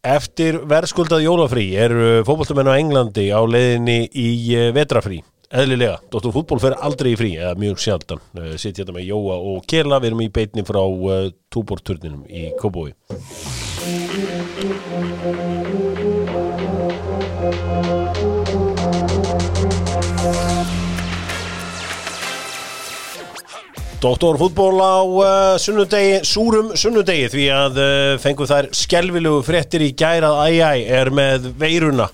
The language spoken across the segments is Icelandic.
Eftir verðskuldað jólafrí eru fótbolltumenn á Englandi á leiðinni í eh, vetrafrí. Eðlilega, Dóttur fútból fer aldrei í frí, eða mjög sjaldan. Uh, Sitt hérna með Jóa og Kerla, við erum í beitni frá uh, túborturninum í Kóbói. Dóttor fútból á uh, sunnudegi, súrum sunnudegi því að uh, fengu þær skelvilegu fréttir í gærað æjæ er með veiruna.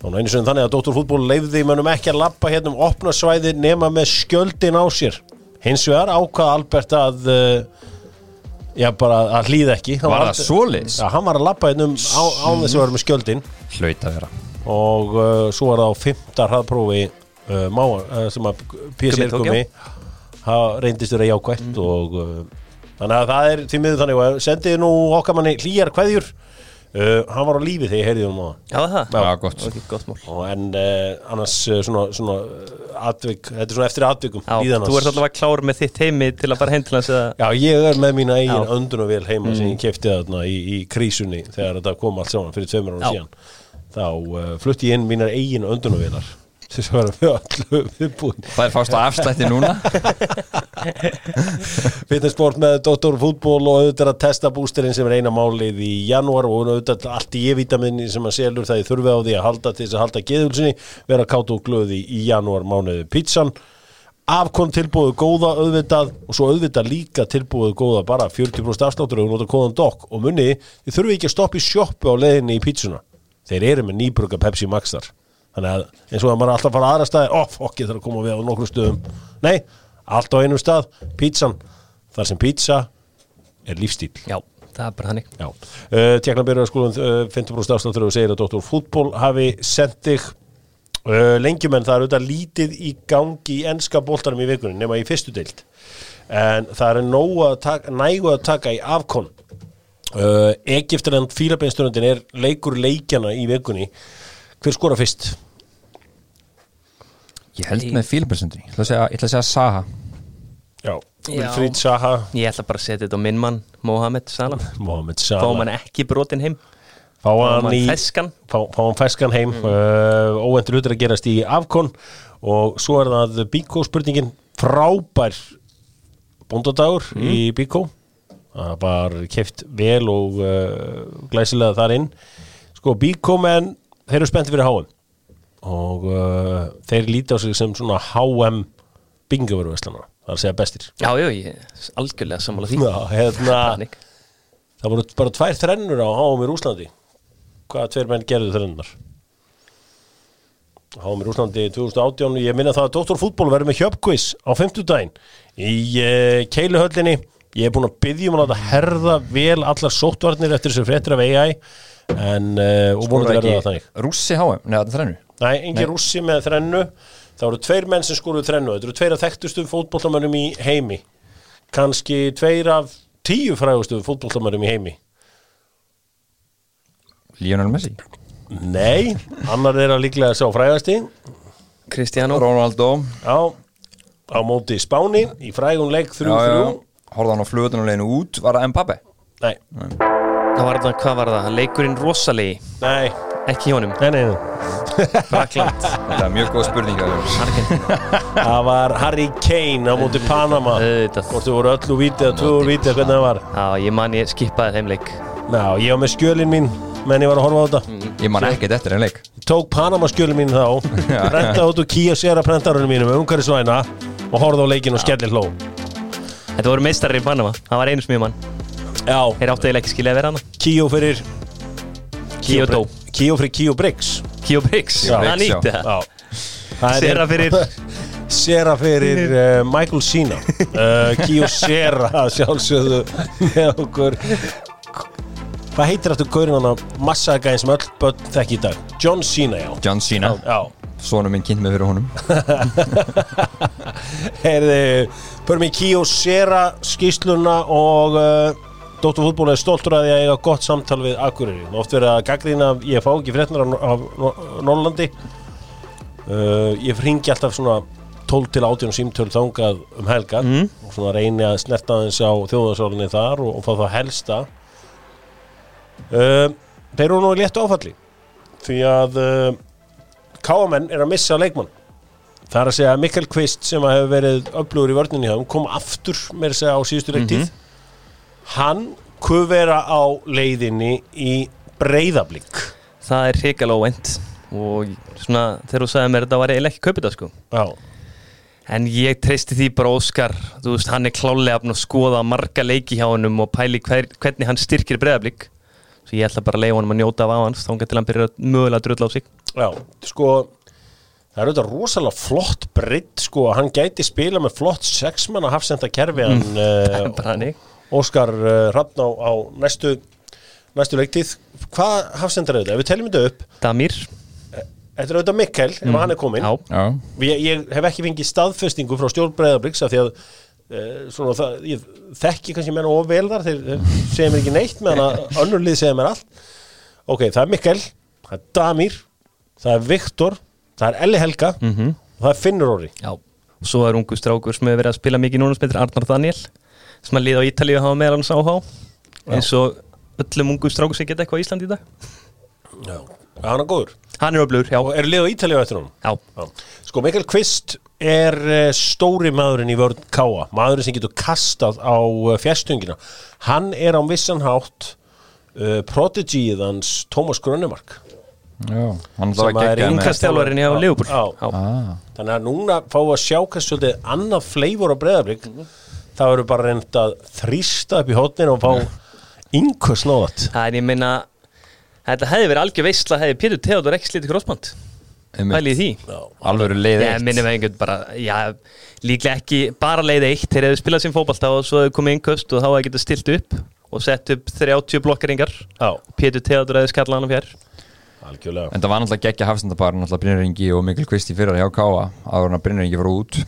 Þannig einu sem þannig að Dóttor fútból leiði mönnum ekki að lappa hérna um opna svæði nema með skjöldin á sér. Hins vegar ákvað Albert að, uh, já bara að hlýða ekki. Hann Var það svoleiðis? Já, hann var að lappa hérna um á, án þess að vera með skjöldin Hlaut að vera og svo var það á fymta hraðprófi sem að PCR Gummi tók, komi það reyndist vera jákvætt og uh, þannig að það er því miður þannig að sendiði nú okkar manni hlýjar kveðjur. Uh, hann var á lífi þegar ég heyrði um það. Já, það? Já, gott. Ok, gott og en uh, annars uh, svona, svona uh, atvik, þetta er svona eftir atvikum Já, þú ert allavega klár með þitt heimi til að fara heim til hans eða? Já, ég er með mína eigin Já. Mm. öndunarvél heima sem ég kefti þarna í, í krísunni þegar þetta kom allt saman fyrir tveimur ára síðan. Þá uh, flutti ég inn mínar eigin öndunarvélar sem var með allu viðbúin. Það er fást á afslætti núna? Fitnessport með Dr. Fútból og auðvitað að testa bústerinn sem er eina málið í janúar og auðvitað allt í E-vitaminni sem að selur það í þurfi á því að halda til þess að halda geðhulsinni vera kátt og glöði í janúar mánuði pizzan. Afkon tilbúðu góða auðvitað og svo auðvitað líka tilbúðu góða bara 40% afsláttur og nota kóðan DOC og munni þið þurfi ekki að stoppa í sjoppu á leiðinni í pizzuna. Þeir eru með nýbruga Pepsi Max þar þannig að eins og að maður er alltaf að fara aðra staði ó, fokk, ég þarf að koma við á nokkrum stöðum. Nei, allt á einum stað, pizzan þar sem pizza er lífstíl Já, það er bara hannig Já, uh, Tjekknabyrjar skólum uh, 50% afsláttur og segir að Dr. Fútból hafi sendt þig uh, lengjumenn, það er auðvitað lítið í gangi í enska boltanum í vikunni nema í fyrstu deild. En það er að taka, nægu að taka í afkon. Egiptaland fílabeinsturöndin er leikur leikjana í vikunni hver skora fyrst? Ég held með fílbjörnsundri Ég ætla að segja, ég ætla að segja Saha. Já. Wilfried Saha. Ég ætla bara að setja þetta á minn mann Mohamed Salah. Mohamed Fá Salah mann ekki brotin heim. Fá Fá hann í feskan fá, fá hann feskan heim. Mm. uh, óvendur hlutur að gerast í afkon og svo er það Bíkó spurningin. Frábær bóndadagur í Bíkó það var keft vel og uh, glæsilega þar inn. Sko Bíkó menn þeir eru spenntið fyrir HM og uh, þeir líti á sig sem svona HM bingoveruverslana það er að segja bestir. Já, já, ég er algjörlega sammála því. Já, hérna, það voru bara tvær þrennur á HM í Rúslandi hvaða tveir menn gerðu þrennar HM í Rúslandi 2018 ég minna það að Dr. Fútból verður með hjöpkviss á 50 daginn í uh, keiluhöllinni. Ég er búin að byggja um að herða vel allar sóttvarnir eftir þessu fréttir af AI en uh, og vonandi verður það þannig. Rússi HM, neða þrennu. Nei, engin rússi með þrennu. Það voru tveir menn sem skoruðu þrennu. Þetta eru tveir af þekktustum fótboltamönnum í heimi. Kanski tveir af tíu frægustum fótboltamönnum í heimi. Lionel Messi? Nei, annar er að líklega sá frægasti. Cristiano. Ronaldo. Á, á móti Spáni í frægum leik 3-3 Horða hann á flugutunarleginu út. Var það Mbappe? Nei, Það var það, hvað var það? Leikurinn rosalegi? Nei, Ekki hjá honum? Nei, nei, nei. Frakland Þetta er mjög góð spurning þér. Argentina Það var Harry Kane á móti Panama. Hvort þau voru öllu vítið að tvö vítið hvernig það var? Já, ég man ég skipaði þeim leik. Já, ég var með skjölin mín menn ég var að horfa á þetta. Ég man ekkert eftir en leik. Tók Panama skjölin mín þá prentaði út úr Kia Sera prentarunum mínum með umhverfisvæna og horfði á leikin og skellir hló Þetta voru meistarir í Panama. Það var einu smíðmann Já, Þeir áttu eiginlega ekki skilja að vera hana Kíó fyrir Kíó dó. Kíó fyrir Kíó Briggs. Kíó Briggs. Það. Nýtti það er- Sera fyrir Sera fyrir uh, Michael Cena. Uh, Kíó Sera sjálfsögðu með okkur. Hvað heitir aftur gaurin hann að massagæðin sem öll börn þekki í dag? John Cena, já. John Cena. Já, Sónu minn kynnt mig fyrir honum. Herði, förum í Kíó Sera skýsluna og uh, Dóttur fútból er stoltur að að eiga gott samtal við Akureyri. Oft verið að gaggrina ég fá ekki fréttnar af, Norrlandi. Uh, ég ringi alltaf svona 12 til 18 símtöl þangað um helgar Mm. og svona reyni að snerta aðeins á þjóðarsólinni þar og, og fá það helsta. Uh, þeir eru nú í léttu áfalli því að uh, káamenn er að missa leikmann. Það er að segja að Mikkel Kvist sem að hefur verið öflugur í vörninni þeim kom aftur með að segja á síðustu leiktíð hann kuvera á leiðinni í breyðablík Það er hrikalega óvænt og svona þegar þú sagði mér þetta var eiginlega ekki kaupið það sko. Já, En ég treysti því bara Óskar, þú veist, hann er klálega að skoða marga leiki hjá honum og pæli hver, hvernig hann styrkir breyðablík Svo ég ætla bara að leiða honum að njóta af á hans, þá til hann byrjar að mögulega að drulla á sig. Já, sko það er auðvitað rosalega flott breytt sko, hann gæti spila með flott sexmanna hafsenda kerfi hann uh, Bara hannig Óskar uh, Hrafn á, á næstu næstu leiktíð. Hvað hafsendar er þetta? Ef við teljum þetta upp. Damir, Þetta er auðvitað Mikkel, ef hann er komin ég, ég hef ekki fengið staðfestingu frá stjórn Breiðabriks af því að uh, svona, það, ég þekki kannski menna of vel þar. Þeir, segja mér ekki neitt meðan að önnur lið segja mér allt. Ok, það er Mikkel, það er Damir það er Viktor, það er Elli Helga Mhm. og það er Finnur Óri Og svo er ungu strákur sem hefur verið að spila mikið núna sem heitir Arnar Daniel sem að liða á Ítalíu hafa meðal hans áhá eins og öllum ungu strákur sem geta eitthvað á Íslandi í dag. Já. hann er góður. Hann er öflugur, já, og er lið á Ítalíu eftir hún já, Já. Sko, Mikkel Kvist er uh, stóri maðurinn í vörn Káa, maðurinn sem getur kastað á uh, fjastungina. Hann er á vissan hátt uh, prodigyið hans Tómas Grönemark. já Hann Sem er Inkastjálfarinn hjá Já, Leopold ah, Þannig að núna við að sjá kannski svolítið annað fleifur á breyðablík. Það verður bara reynd að þrýsta upp í hótnin og fá yngvöss nóðat. Það er ég meina Þetta hefði verið algjör veistla hefði Pétur Theodor ekki slítið krossband. Pælið í því. Alvöru leið Ég eitt. minni með einhvern bara Já, líklega ekki bara leið eitt Þeir hefðu spilað sem fótbalta og svo hefðu komið innköst og þá hefðu getað stilt upp og sett upp 30 blokkeringar. Já, Pétur Theodor hefði skallað hann á fjær algjörlega. En það var náttúrulega geggja hafsendapar náttúrulega Brynjaringi og Mikkel Kvist í fyrra hjá Káa að Brynjaringi fór út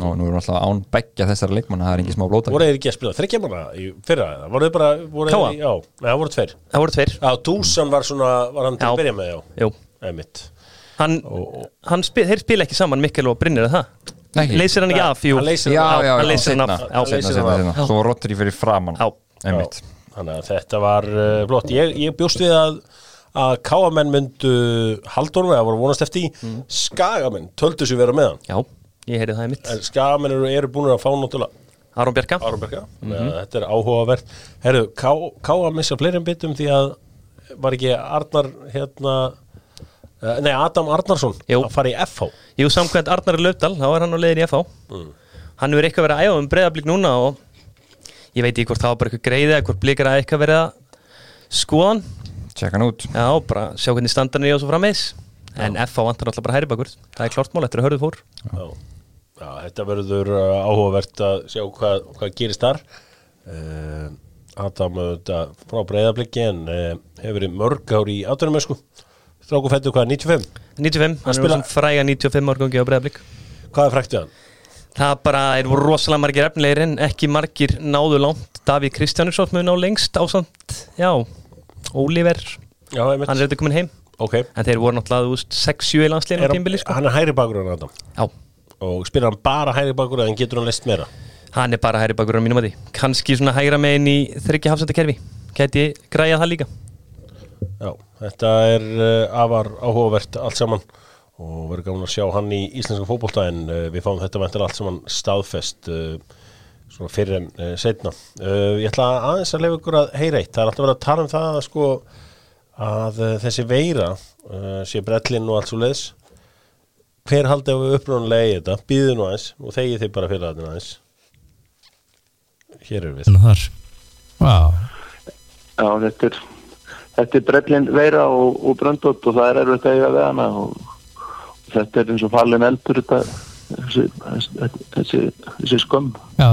og nú erum náttúrulega án beggja þessara leikmanna það er ekki smá blóta Voru þeir ekki að spila þryggja manna í fyrra eða? Voru þeir bara, voru Káa? já, það voru tveir. Það voru tveir Já, Dúsan var svona, var hann til Já. að byrja með, já, Jú, emitt. hann, hann spil, þeir spila ekki saman Mikkel og Brynir er það Nei. Leysir hann ekki af, jú Hann leysir Já, hann af. já, hann já, leysir hann seinna, af. Já. seinna, seinna, seinna. Svo var Rotteri fyrir framann Já. Einmitt Þannig að þetta var uh, flott. Ég, ég bjóst við að, að káamenn myndu haldunum eða voru vonast eftir í skagamenn, töldu sér vera með hann. Já, ég heyrði það í mitt En skagamenn eru, eru búin að fá náttúrulega Aron Bjarka Árumberga. Mm Þetta er áhugavert. Herru, ká, ká að missa fleirum bitum því að var ekki Arnar hérna, uh, nei Adam Arnarsson Jú. að fara í FH. Jú, samkvæmt Arnar Löfdal, þá er hann á leiðin í FH Hann hefur eitthvað verið að æfa um breyðablík núna og ég veit ekki hvort það var bara eitthvað greiði eða hvort blíkar að eitthvað verið að skoða hann Tjekka hann út Já, bara sjá hvernig standarinn er og svo frammeðis En FH vantar alltaf bara hæri bakur Það er klart mál eftir að hörðu fór. Já. Já, þetta verður uh, áhugavert að sjá hvað, hvað gerist þar. Uh, Adam auðvitað frá breyðabliki en uh, hefur verið mörg ár í áttunumösku Stráku fættu hvað, 95? 95, hann er svona fræga 95 árgangi á breyðablík Hvað er frækt við hann? Það bara er rosalega margir efnilegir en ekki margir náðu langt. Davíð Kristjánursson mun á lengst ásamt Já, einmitt. Hann er þetta komin heim Ok, En þeir voru náttúrulega, veist, 6-7 í landsliðinu á hann, tímbili sko. hann er hæri bakur Adam Já, og spyrir hann bara hæri bakur en getur hann list meira? Hann er bara hæri bakur á mínum að því Kanski svona hægra megin í þryggja hafsættakerfi Gæti ég græja það líka. Já, þetta er uh, afar áhugavert allt saman. Og verður gaman að sjá hann í íslenska fótbolta en uh, við fáum þetta vantilega allt saman staðfest uh, svona fyrir en setna. Ég ætla aðeins að lefa ykkur að heyra eitt. Það er alltaf verið að tala um það að sko að uh, þessi veira uh, sé brellin og allt svo leiðis. Hver haldið við upprunalega í þetta? Býðu nú aðeins og þegið þið bara fyrir aðeins. Hér erum við. Vá, Já, þetta er, þetta er brellin veira og, og bröndótt og það er erfitt að eiga við hana og, og þetta er eins og fallin eldur þetta, þessi, þessi, þessi, þessi skömm. já,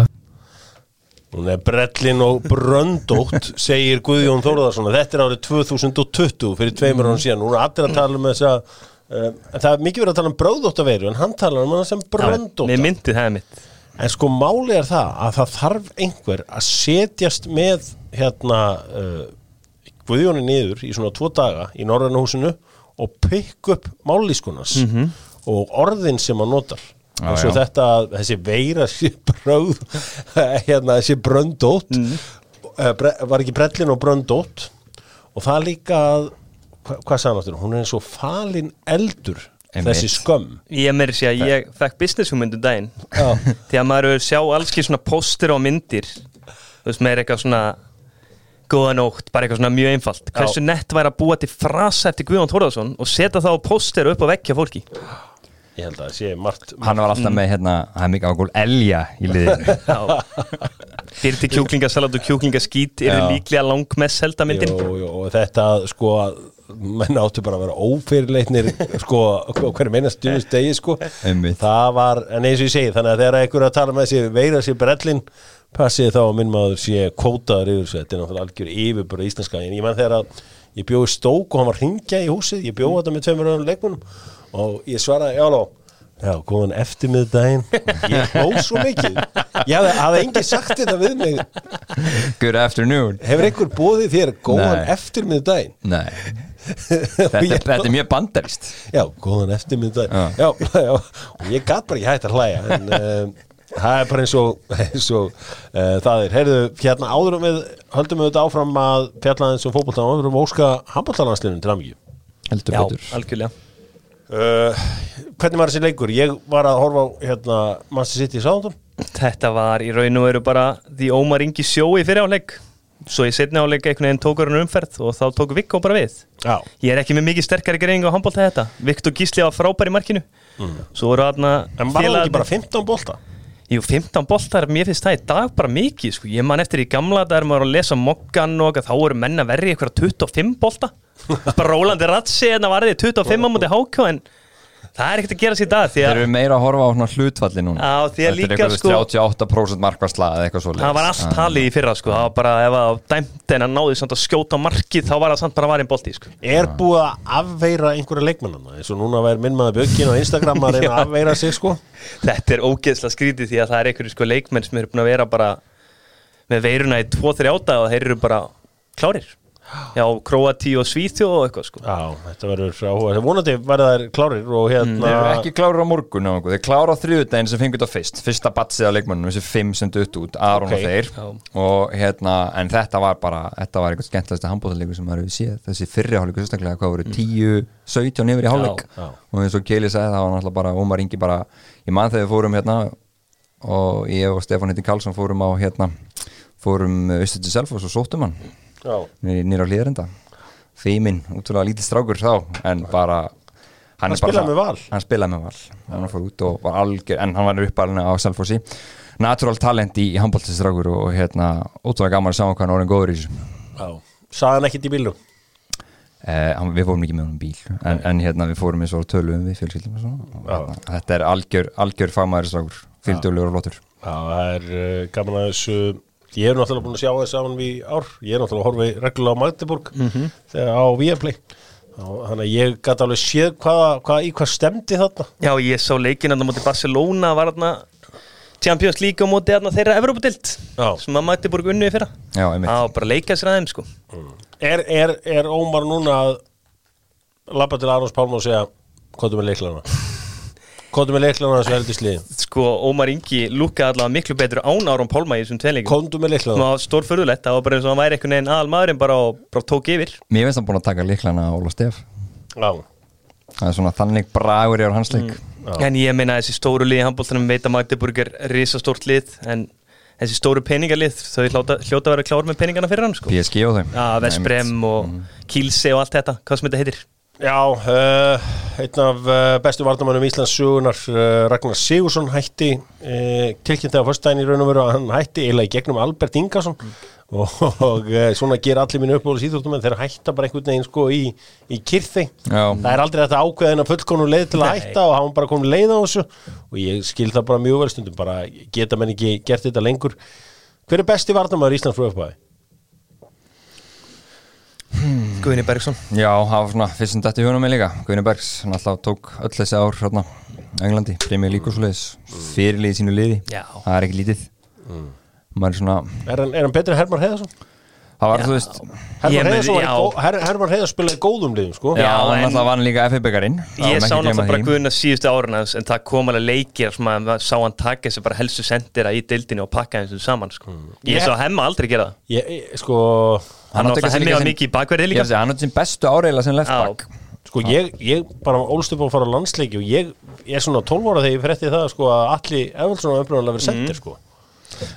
Hún er brellin og bröndótt segir Guðjón Þórðarsson þetta er árið 2020 fyrir tveimur árum síðan, nú er allir að tala um þess að uh, en það er mikið verið að tala um bröðóttaveiru en hann talar um hann sem Mér bröndótta myndi það mitt en sko máli er það að það þarf einhver að setjast með hérna uh, Guðjóni niður í svona tvo daga í Norræna húsinu og pikk upp mállískunars og orðin sem hann notar og svo já. þetta þessi veira sé bröð hérna þessi bröndótt mm. var ekki brellin og bröndótt og það líka að hva, hvað sagði hann aftur, hún er eins og falin eldur Einmitt. þessi skömm Ég meiri sé að ég fekk business hugmyndu daginn Já. Því að maður sjá alls ekki svona póstur og myndir Þú veist, með eitthvað svona Góða nótt, bara eitthvað svona mjög einfalt Hversu nett væri að búa til frasa eftir Guðjón Þórðarsson Og setja þá póster upp á vekkja fólki ég held að það sé margt, Hann var alltaf með hérna, það er mikið ágól elja í liðinu. Til kjúklingasalat og kjúklingaskít Eru Já. líklega langmest selda myndin Jú, jú, og þetta sko að menn áttu bara að vera ófyrirleitnir sko á hverju meina stjúðust degi sko. Einmitt. það var, en eins og ég segi þannig að þegar einhver er að tala með sér veira sér brellin passið þá að minn maður sé kótaður yfir þessu, þetta er náttúrulega algjör yfir bara íslenska, en ég menn þegar að ég bjóði stók og hann var hringja í húsið ég bjóði þetta með tveimur öðrum leikmunum og ég svaraði, já, ló Já, góðan eftirmiðdaginn. Ég hló svo mikið. Ég hafði, hafði engin sagt þetta við mig. Good afternoon. Hefur einhver bóðið þér góðan Nei. eftirmiðdaginn? Nei, þetta, Ég- þetta er mjög bandarist Já, góðan eftirmiðdaginn. Já. Já, og ég gat bara ekki hægt að hlæja en um, það er bara eins og, eins og uh, það er. Heyrðu, hérna áður við höldum við þetta áfram að fjalla eins og fótbolta áður um óska handbóltalanslinu til amíu Heldur Já, betur. Algjörlega uh, Hvernig var þessi leikur? Ég var að horfa á hérna, Manchester City í Sáðum Þetta var í raun og veru bara því Ómar Ingi sjó í fyrir áleik Svo í setni áleik einhvern veginn tókur hann umferð og þá tók Vikko bara við Já, Ég er ekki með mikið sterkari greining á handbólta þetta Viktor Gísli var frábær í markinu Svo voru Mm. en var það ekki bara 15 bolta? Jú, 15 boltar, mér finnst það í dag bara mikið sko. Ég man eftir í gamla dag er maður að lesa mokkan og þá voru menn að verri eitthvað 25 bolta bara Rólandi Ratsi en það var því 25 á múti hákjó en það er ekkert að gera sér í dag Þeir eru meira að horfa á svona hlutfalli núna. Að Þetta líka, er eitthvað sko- 38% markvarsla eða eitthvað svo það var allt talið í fyrra sko. það var bara ef að dæmt en að náði samt að skjóta á markið þá var það samt bara varinn bolti sko. Er búið að afveira einhverja leikmannana eins og núna væri minn maður Bjöggin á Instagram að reyna að afveira sig sko? Þetta er ógeðslega skrítið því að það er einhverju sko, leikmenn sem eru búin að vera bara með veiruna í 2-3 áta og þeir eru bara klárir Já, Króati og Svíþjó og eitthvað sko. Já, þetta verður áhuga Vonandi verða þær klárir og hérna Þeir eru ekki klárir á morgun á einhver. Þeir klára á þriðudaginn sem fengur þetta fyrst Fyrsta batsið á leikmannum, þessi fimm sem dutt út Aron Ok. og þeir Já. og, hérna, En þetta var bara Þetta var eitthvað skemmtilegsta handbóðleikur sem maður hefur séð Þessi fyrri hálfleikur sérstaklega Hvað voru 10, 17 yfir í hálfleik Mm. Og eins og Keli sagði það var náttúrulega bara Ómar Ingi bara Ég man þegar fórum hérna Og ég og Stefán Hitti Karlsson fórum á hérna Fórum austur til Selfoss og sóttum hann nýra á hlýðarenda Feimin, útrúlega lítið strákur þá en bara Hann bara spilaði með Val. hann spilaði með val. Hann fór út og var algjör en hann var uppalinn á Selfossi. Natural talent í, í handbóltistrákur og hérna ótrúlega gaman að sjá hvað hann orðin góður í þessu. Saði hann ekkit í bílum? eh, hann, við fórum ekki með honum bíl en, en hérna við fórum eins og tölum við fjölskyldum og svona. Já. hérna, þetta er algjör, algjör fagmaður strákur fylgdöflegur og flottur. Já, það er uh, gaman að þessu Ég er náttúrulega búin að sjá þess saman við ár. Ég er náttúrulega að horfa reglulega á Magdeburg þegar á Viaplay. Já, Þannig að ég gæti alveg séð hvað, hvað, í hvað stemdi þarna. Já, ég sá leikinn að móti Barcelona var þarna Champions League á móti þarna þeirra Evropadild Já. sem að Magdeburg unni fyrra. Já, einmitt. Já, bara leika sér aðeim sko Er, er, er Ómar núna að labba til Arons Pálma og segja Kóttu með leiklana Kóttu með leiklana þessu heldisliði Sko, Ómar Ingi lúkaði allavega miklu betur án Áron Pálma í þessum tveleikum Kóttu með Það leiklana var stór förðulegt, það var bara eins og hann væri einhvern veginn aðal maðurinn bara og bara tók yfir. Mér finnst hann búin að taka líklana á Óla Stef. Já, það er svona þannig bragur í hans leik. En ég meina þessi stóru lið í handbóltanum veit að Magdeburg er risastórt lið en þessi stóru peningalið þau hljóta, hljóta að vera klár með peningana fyrir hann sko. PSG og þeim Já, og og uh, einn af uh, bestu varnamannum Íslands sögunar uh, Ragnar Sigursson hætti uh, tilkynnti á fyrstæðin í raun og veru að hann hætti eiginlega í gegnum Albert Ingarsson og, og uh, svona ger allir mínu uppbóðis íþróttum en þeir hætta bara einhvern veginn sko í, í kyrþi Já. það er aldrei þetta ákveðin að fullkonu leið til að Nei. hætta og hann bara komið leið á þessu. Og ég skil það bara mjög vel stundum bara geta menn ekki gert þetta lengur. Hver er besti varnamæður Íslands frá upphafi? Guðni Bergson Já, það var svona fyrst sem þetta í hjónum mig líka. Guðni Bergs, hann alltaf tók öll þessi ár hérna, Englandi, Premier League og svoleiðis. Fyrirliði sínu liði, Já. það er ekki lítið. Maður er svona Er hann, er hann betri en Hermar Heiðarsson? það var, þú veist Herman Heiðarsson var í gó- Her- Herman Heiðars spilaði í góðum liðum sko. Já, Já, hann en- alltaf vann líka FF-byggarinn Ég sá náttúrulega bara Guðna síðustu árun hans en það kom alveg leikir sem að maður sá hann taka þessu bara helstu sendira í deildinu og pakka þessu saman sko. Ég Ég- sá hemma aldrei gera það. Ég, ég- sko, Hann átti var sinn- mikið í bakverði líka hann átti sin bestu áreila sem left back sko ég, ég bara ólst upp á að fara á landsleiki og ég, ég er svona 12 ára þegar ég frétti það sko, að allir Evaldsson var uppröðanlega verið sendir Mhm. sko.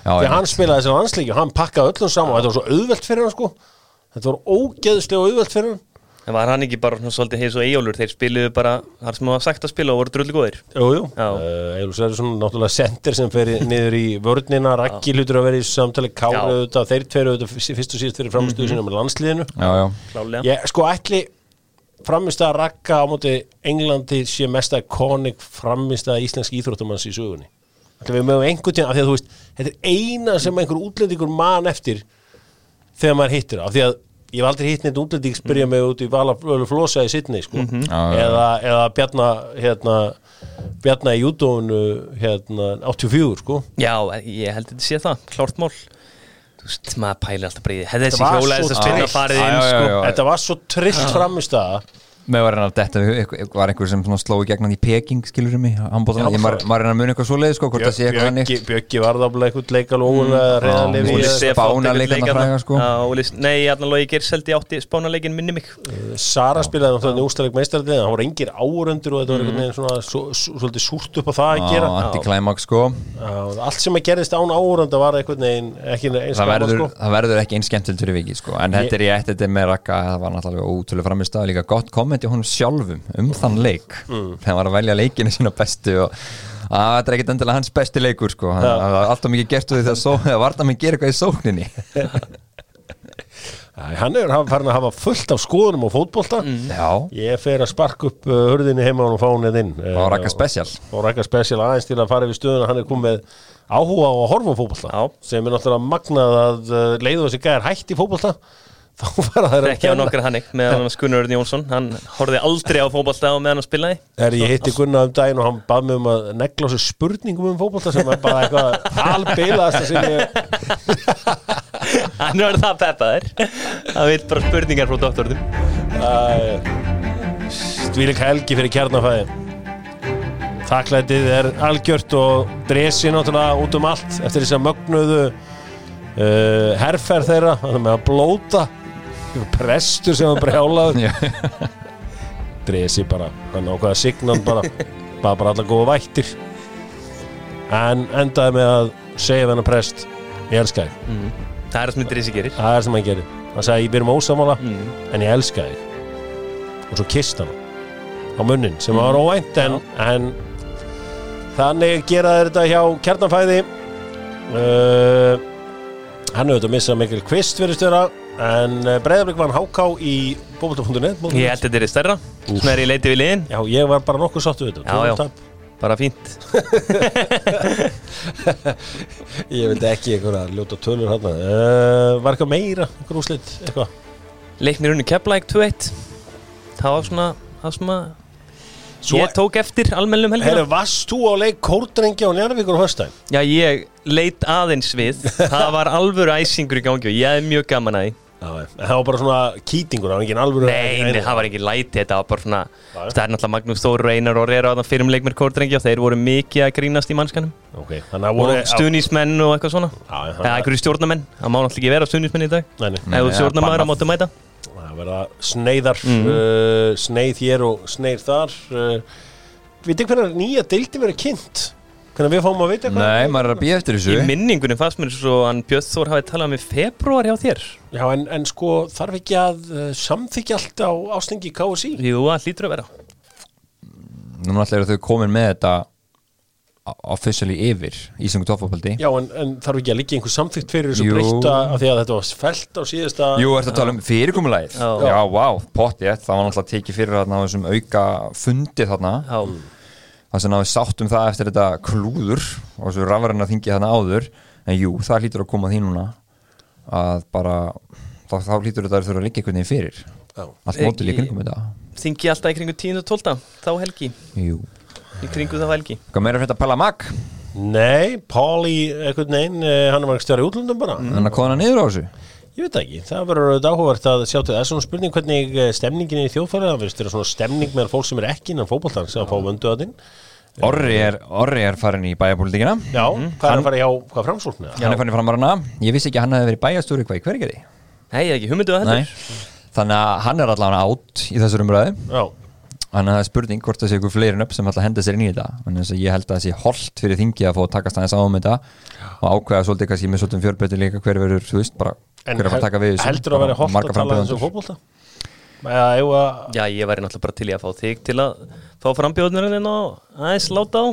Já, þegar hann spilaði þessi landsleiki og hann pakkaði öllum saman og þetta var svo auðvelt fyrir hann sko. þetta var ógeðslega auðvelt fyrir hann En var hann ekki bara svona svolítið heis og eigjólur þeir spiluðu bara þar sem það var sagt að spila og voru drullu góðir. Jú, jú, Já. uh, Eilur Sverrisson náttúrulega sendir sem fer niður í vörnina. Raggi hlutur að vera í samtali. Kári Já. auðvitað, þeir tveir auðvitað fyrst og síðast fyrir framistuðu Mhm. sinna með landsliðinu. Já, já. Klálega Ég, sko ætli framist að Ragga á móti Englandi sé mest iconic framist að íslensk íþróttamanns í sögunni. Ætli við mögum einhvern tíðan af því að þú veist, þetta er eina sem einhver útlendingur man eftir þegar maður hittir af því að ég hef aldrei hitt neitt útlending spyrja mig út í Vala Flosa í Sydney sko. Já, já. eða, eða Bjarna hérna, Bjarna í júdónu hérna, 84 sko Já, ég held að þetta sé það, klárt mál Þú veist, maður pælir alltaf því Hefði Þetta var svo sko. já. þetta var svo trillt framist að Með var hann að detta við- var einhver sem sló í gegnan í Peking skilur mig, handbóltan, Já, ég maður að muni eitthvað svoleið sko, hvort það sé eitthvað hann Bjöggi, Bjöggi var það eitthvað leikal Stef- Spánarleikarna fræga, sko. Nei, Arnar Lógi Gerseldi átti spánarleikin minni mig. Sara spilaði náttúrulega ústæðleik meistarlið það voru engir áörundur og þetta var svo, svo, svolítið súrt upp á það að gera. anti-climax sko. Allt sem að gerðist án áörunda var það verður, sko. það verður ekki eins skemmtild fyrir viki sko. en þetta er ég, þetta er með að kommenti honum sjálfum um þann leik. Mm. þegar hann var að velja leikinu sína bestu og að þetta er ekkit endilega hans besti leikur sko. var alltaf mikið gert úr því þegar varna mig gera eitthvað í sókninni. Hann er farin að hafa fullt af skoðunum á fótbolta. Já, ég fer að sparka upp uh, hurðinni heima og fá hann inn. Það var rakka spesial og rækka spesial aðeins til að fara yfir stöðuna. Hann er komið áhuga á að horfa á fótbolta Já. sem er náttúrulega magnað að uh, leiðu þessi gæðar hætt í fótbolta þá fara þær að Ekki á nokkra hannig með hann Gunnar Örn Jónsson. Hann horfði aldrei á fótballta á meðan hann spilaði. Er ég hitti Gunnar um daginn og hann bað mig um að negla sig spurningum um fótbolta sem er bara eitthvað albilaðast sem ég Hann var það peppaður. Það vil bara spurningar frá doktorðum Stvílik helgi fyrir kjarnafæði. Þakklætið er algjört og dresi náttúrulega út um allt eftir þess að mögnuðu uh, herferð þeirra þannig með að blóta prestur sem var brjálað Já. dresi bara hann ákvaða signan bara. Bara bara allar góða vættir. En endaði með að segja við hennar prest ég elska þig, Það er það sem Drissi gerir. Það er sem hann gerir. Hann sagði ég byrjum ósamála mm. en ég elska þig. Og svo kist hann á munnin sem var óvænt en, en þannig gera þeir þetta hjá kjarnafæði uh, hann hefur þetta missað mikil kvist fyrir störa en breyðarblik var hann háká í bóbalta.net Ég held að þetta er stærra. Svona er ég leiti við liðin. Já ég var bara nokkuð sáttu við þetta. Já, já. Bara fínt. Ég veit ekki einhverja ljóta tölur hann uh, var eitthvað meira, einhver úslit eitthvað? Leiknir unni Keflæk 2-1 Það var svona Það sem að Svo- Ég tók eftir almennum helgina. Herra, varst þú á leik Kórdrengi á Njarvíkur á höstæn? Já, ég leit aðeins við. Það var alvöru æsingur í gangi og ég er mjög gaman að því. Það var bara svona kýtingur, það var ekki alvöru Nei, nei, það var ekki læti, þetta var bara svona. Það er náttúrulega Magnús Þór og Einar og Rera á þann fyrir um leikmir kórdrengi og þeir voru mikið að grínast í mannskanum Ok, þannig að voru og stuðnismenn og eitthvað svona. Eða einhverju stjórnamenn, það má náttúrulega ekki vera stuðnismenn verða sneiðar Mhm. uh, Sneið hér og sneið þar uh, Vitið hvernig nýja deildi verið kynnt? Hvernig við fáum að vita eitthvað? nei, maður er að býja eftir í þessu minningunum fannst mér svo að Björn Þór hafi talað með februar hjá þér Já, en, en sko, þarf ekki að uh, samþykja allt á ástingi KSI? Jú, það hlýtur að vera núna alltaf eru þau komin með þetta officially yfir Íslangu toppfóldi Já, en, en þarf ekki að liggja einhver samþykt fyrir þessu breyta af því að þetta var felt á síðasta Jú, ertu að tala um fyrirkomulæð Já. Já, vá, pottið, það var náttúrulega tekið fyrir þarna á þessum auka fundi þarna. Já, það sem náðu sátt um það eftir þetta klúður og þessu rafræna þingi þarna áður. En jú, það hlýtur að koma að því núna að bara þá, þá hlýtur þetta að þurfa að liggja einhvern veginn fyrir. Já. allt mótil í kringum þetta. þingi alltaf í kringu 10. og 12. þá helgi. Jú, í kringu þá helgi hvað meira fyrir þetta Palla Mag? Nei, Páli, einhvern veginn, uh, hann var ekki stjári útlundum bara. Hann að kona niður á þessu? Ég veit það ekki, það verður auðvitað áhugavert að sjá til það er svona spurning hvernig eh, stemningin í þjóðfærið það verður svona stemning með fólk sem er ekki innan fótboltan sem að fá vöndu að þinn Orri er, Orri er farin í bæjapólitíkina Já, hvað er að fara hjá, hvað framsólknu? Hann er farin í framvarana Ég vissi ekki að hann hefði verið bæjastúri hvað í hvergeri Nei, ekki hugmyndu að Nei. Þetta Þannig að hann er allavega átt í þessar umræðu. Já, Þannig að það er spurning hvort það sé ykkur fleiri nöfn sem ætla að henda sér inn í þetta. Þannig að ég held að það sé holdt fyrir þingi að fá að takast aðeins á um þetta og ákveða svolítið kannski með svolítið fjörbreytti líka hver verður, þú veist, bara hver er að taka við þessu. heldur að vera marga að tala eigum við að Já, ég væri náttúrulega bara til í að fá þig til að fá frambjóðnurinn og aðeins láta á.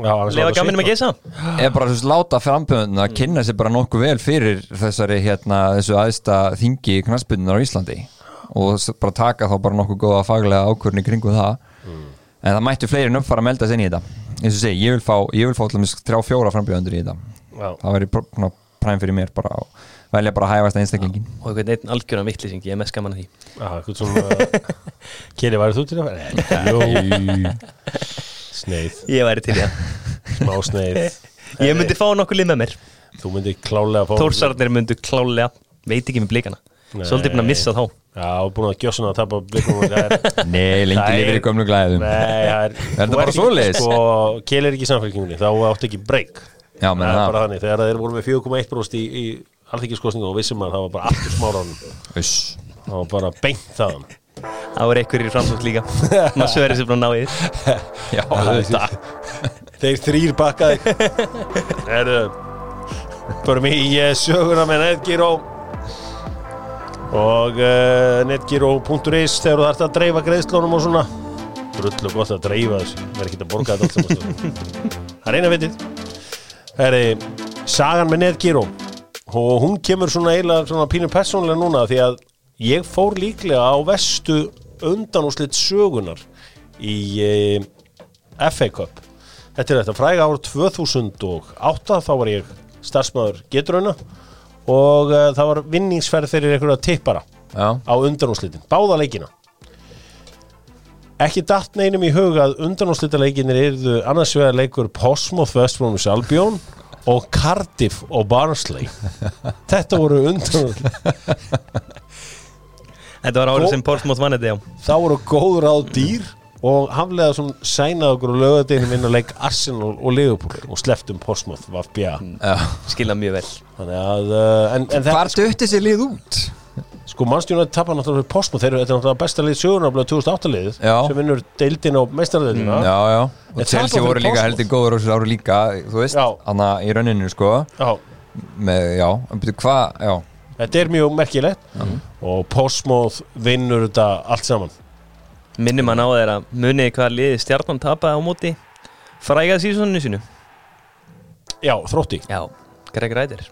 Lefa gaminum að geisa Eða bara veist, láta frambjöndun að kynna sér bara nokkuð vel fyrir þessari hérna, þessu aðsta þingi knassbyrnunar á Íslandi og bara taka þá bara nokkuð góða faglega ákvörni kringu það. En það mættu fleiri nöfn fara að melda sér inn í þetta. Eins og segi, ég vil fá, ég vil fá til dæmis þrjá fjóra frambjöndur í þetta. Já. það svona præm fyrir mér bara að velja bara að hæfast einstaklingin Og einhvern einn algjöran vittlýsing, ég er mest gaman að því. Keri, værið þú til að? Jú Sneið, Ég væri til það. Smá sneið. Ég myndi fá nokkuð lið með mér. Þú myndir klálega fá Þórsarnir myndu klálega, veit ekki með blikana Nei. Svolítið búin að missa þá. Já, búin að gjössuna að tapa blikum það er Nei, lengi Það er- lifir í gömlu glæðum. Nei, það er Er þetta þú bara svoleiðis? Sko, Keli er ekki í samfélkingunni, þá áttu ekki breyk Já, Það menn er það. bara þannig, þegar þeir voru með 4,1 bróst í, í alþykkiskostningu og vissum að það var bara aftur Uss. Það var bara beint þaðan. Það voru einhverjir í framsókn líka. Maður sverið sér frá náið Já, auðvitað. Þeir þrýr bakkaði Förum í eh, söguna með Netgyro og uh, netgyro.is þegar þú þarfst að dreifa greiðslónum og svona. Drullu gott að dreifa þessu. Verður ekki að borga þetta allt saman það er eina vitið. Herri, sagan með Netgyro og hún kemur svona eiginlega svona pínu persónlega núna því að ég fór líklega á vestu undanúslit sögunar í eh, FA Cup. Þetta er þetta fræga ár 2008 þá var ég starfsmæður geturuna og uh, það var vinningsferð fyrir einhverja tippara Já, á undanúslitin, báða leikina. Ekki datt neinum í huga að undanúslitaleikinir yrðu annars vegar leikur Portsmouth West Bromwich Albion og Cardiff og Barnsley. Þetta voru undanúslit Þetta var árið sem Portsmouth vann þetta, já. Þá voru góður á dýr og haflega svona sænað okkur og lögadeginum inn að leik Arsenal og Liverpool og sleftum Portsmouth Vafbja já. Skilja mjög vel. Þannig að uh, en, en Hvar dötti sér lið út? sko mannstjónu að tapa náttúrulega fyrir Portsmouth. Þeir eru þetta er náttúrulega besta lið sögurnar 2008 liðið Já. sem vinnur deildin og meistarleðina Já, já. En Og Chelsea voru líka heldur góður og þessu áru líka Þú veist, Já. hana í rauninu sko. Já, með, Já, en byrju hvað, já. Þetta er mjög merkilegt og Portsmouth vinnur þetta allt saman Minnum hann á þeirra muniði hvað liði stjarnan tapaði á móti Frægað sísoninu sínu? Já, þrótti. Já, Greg Ræðir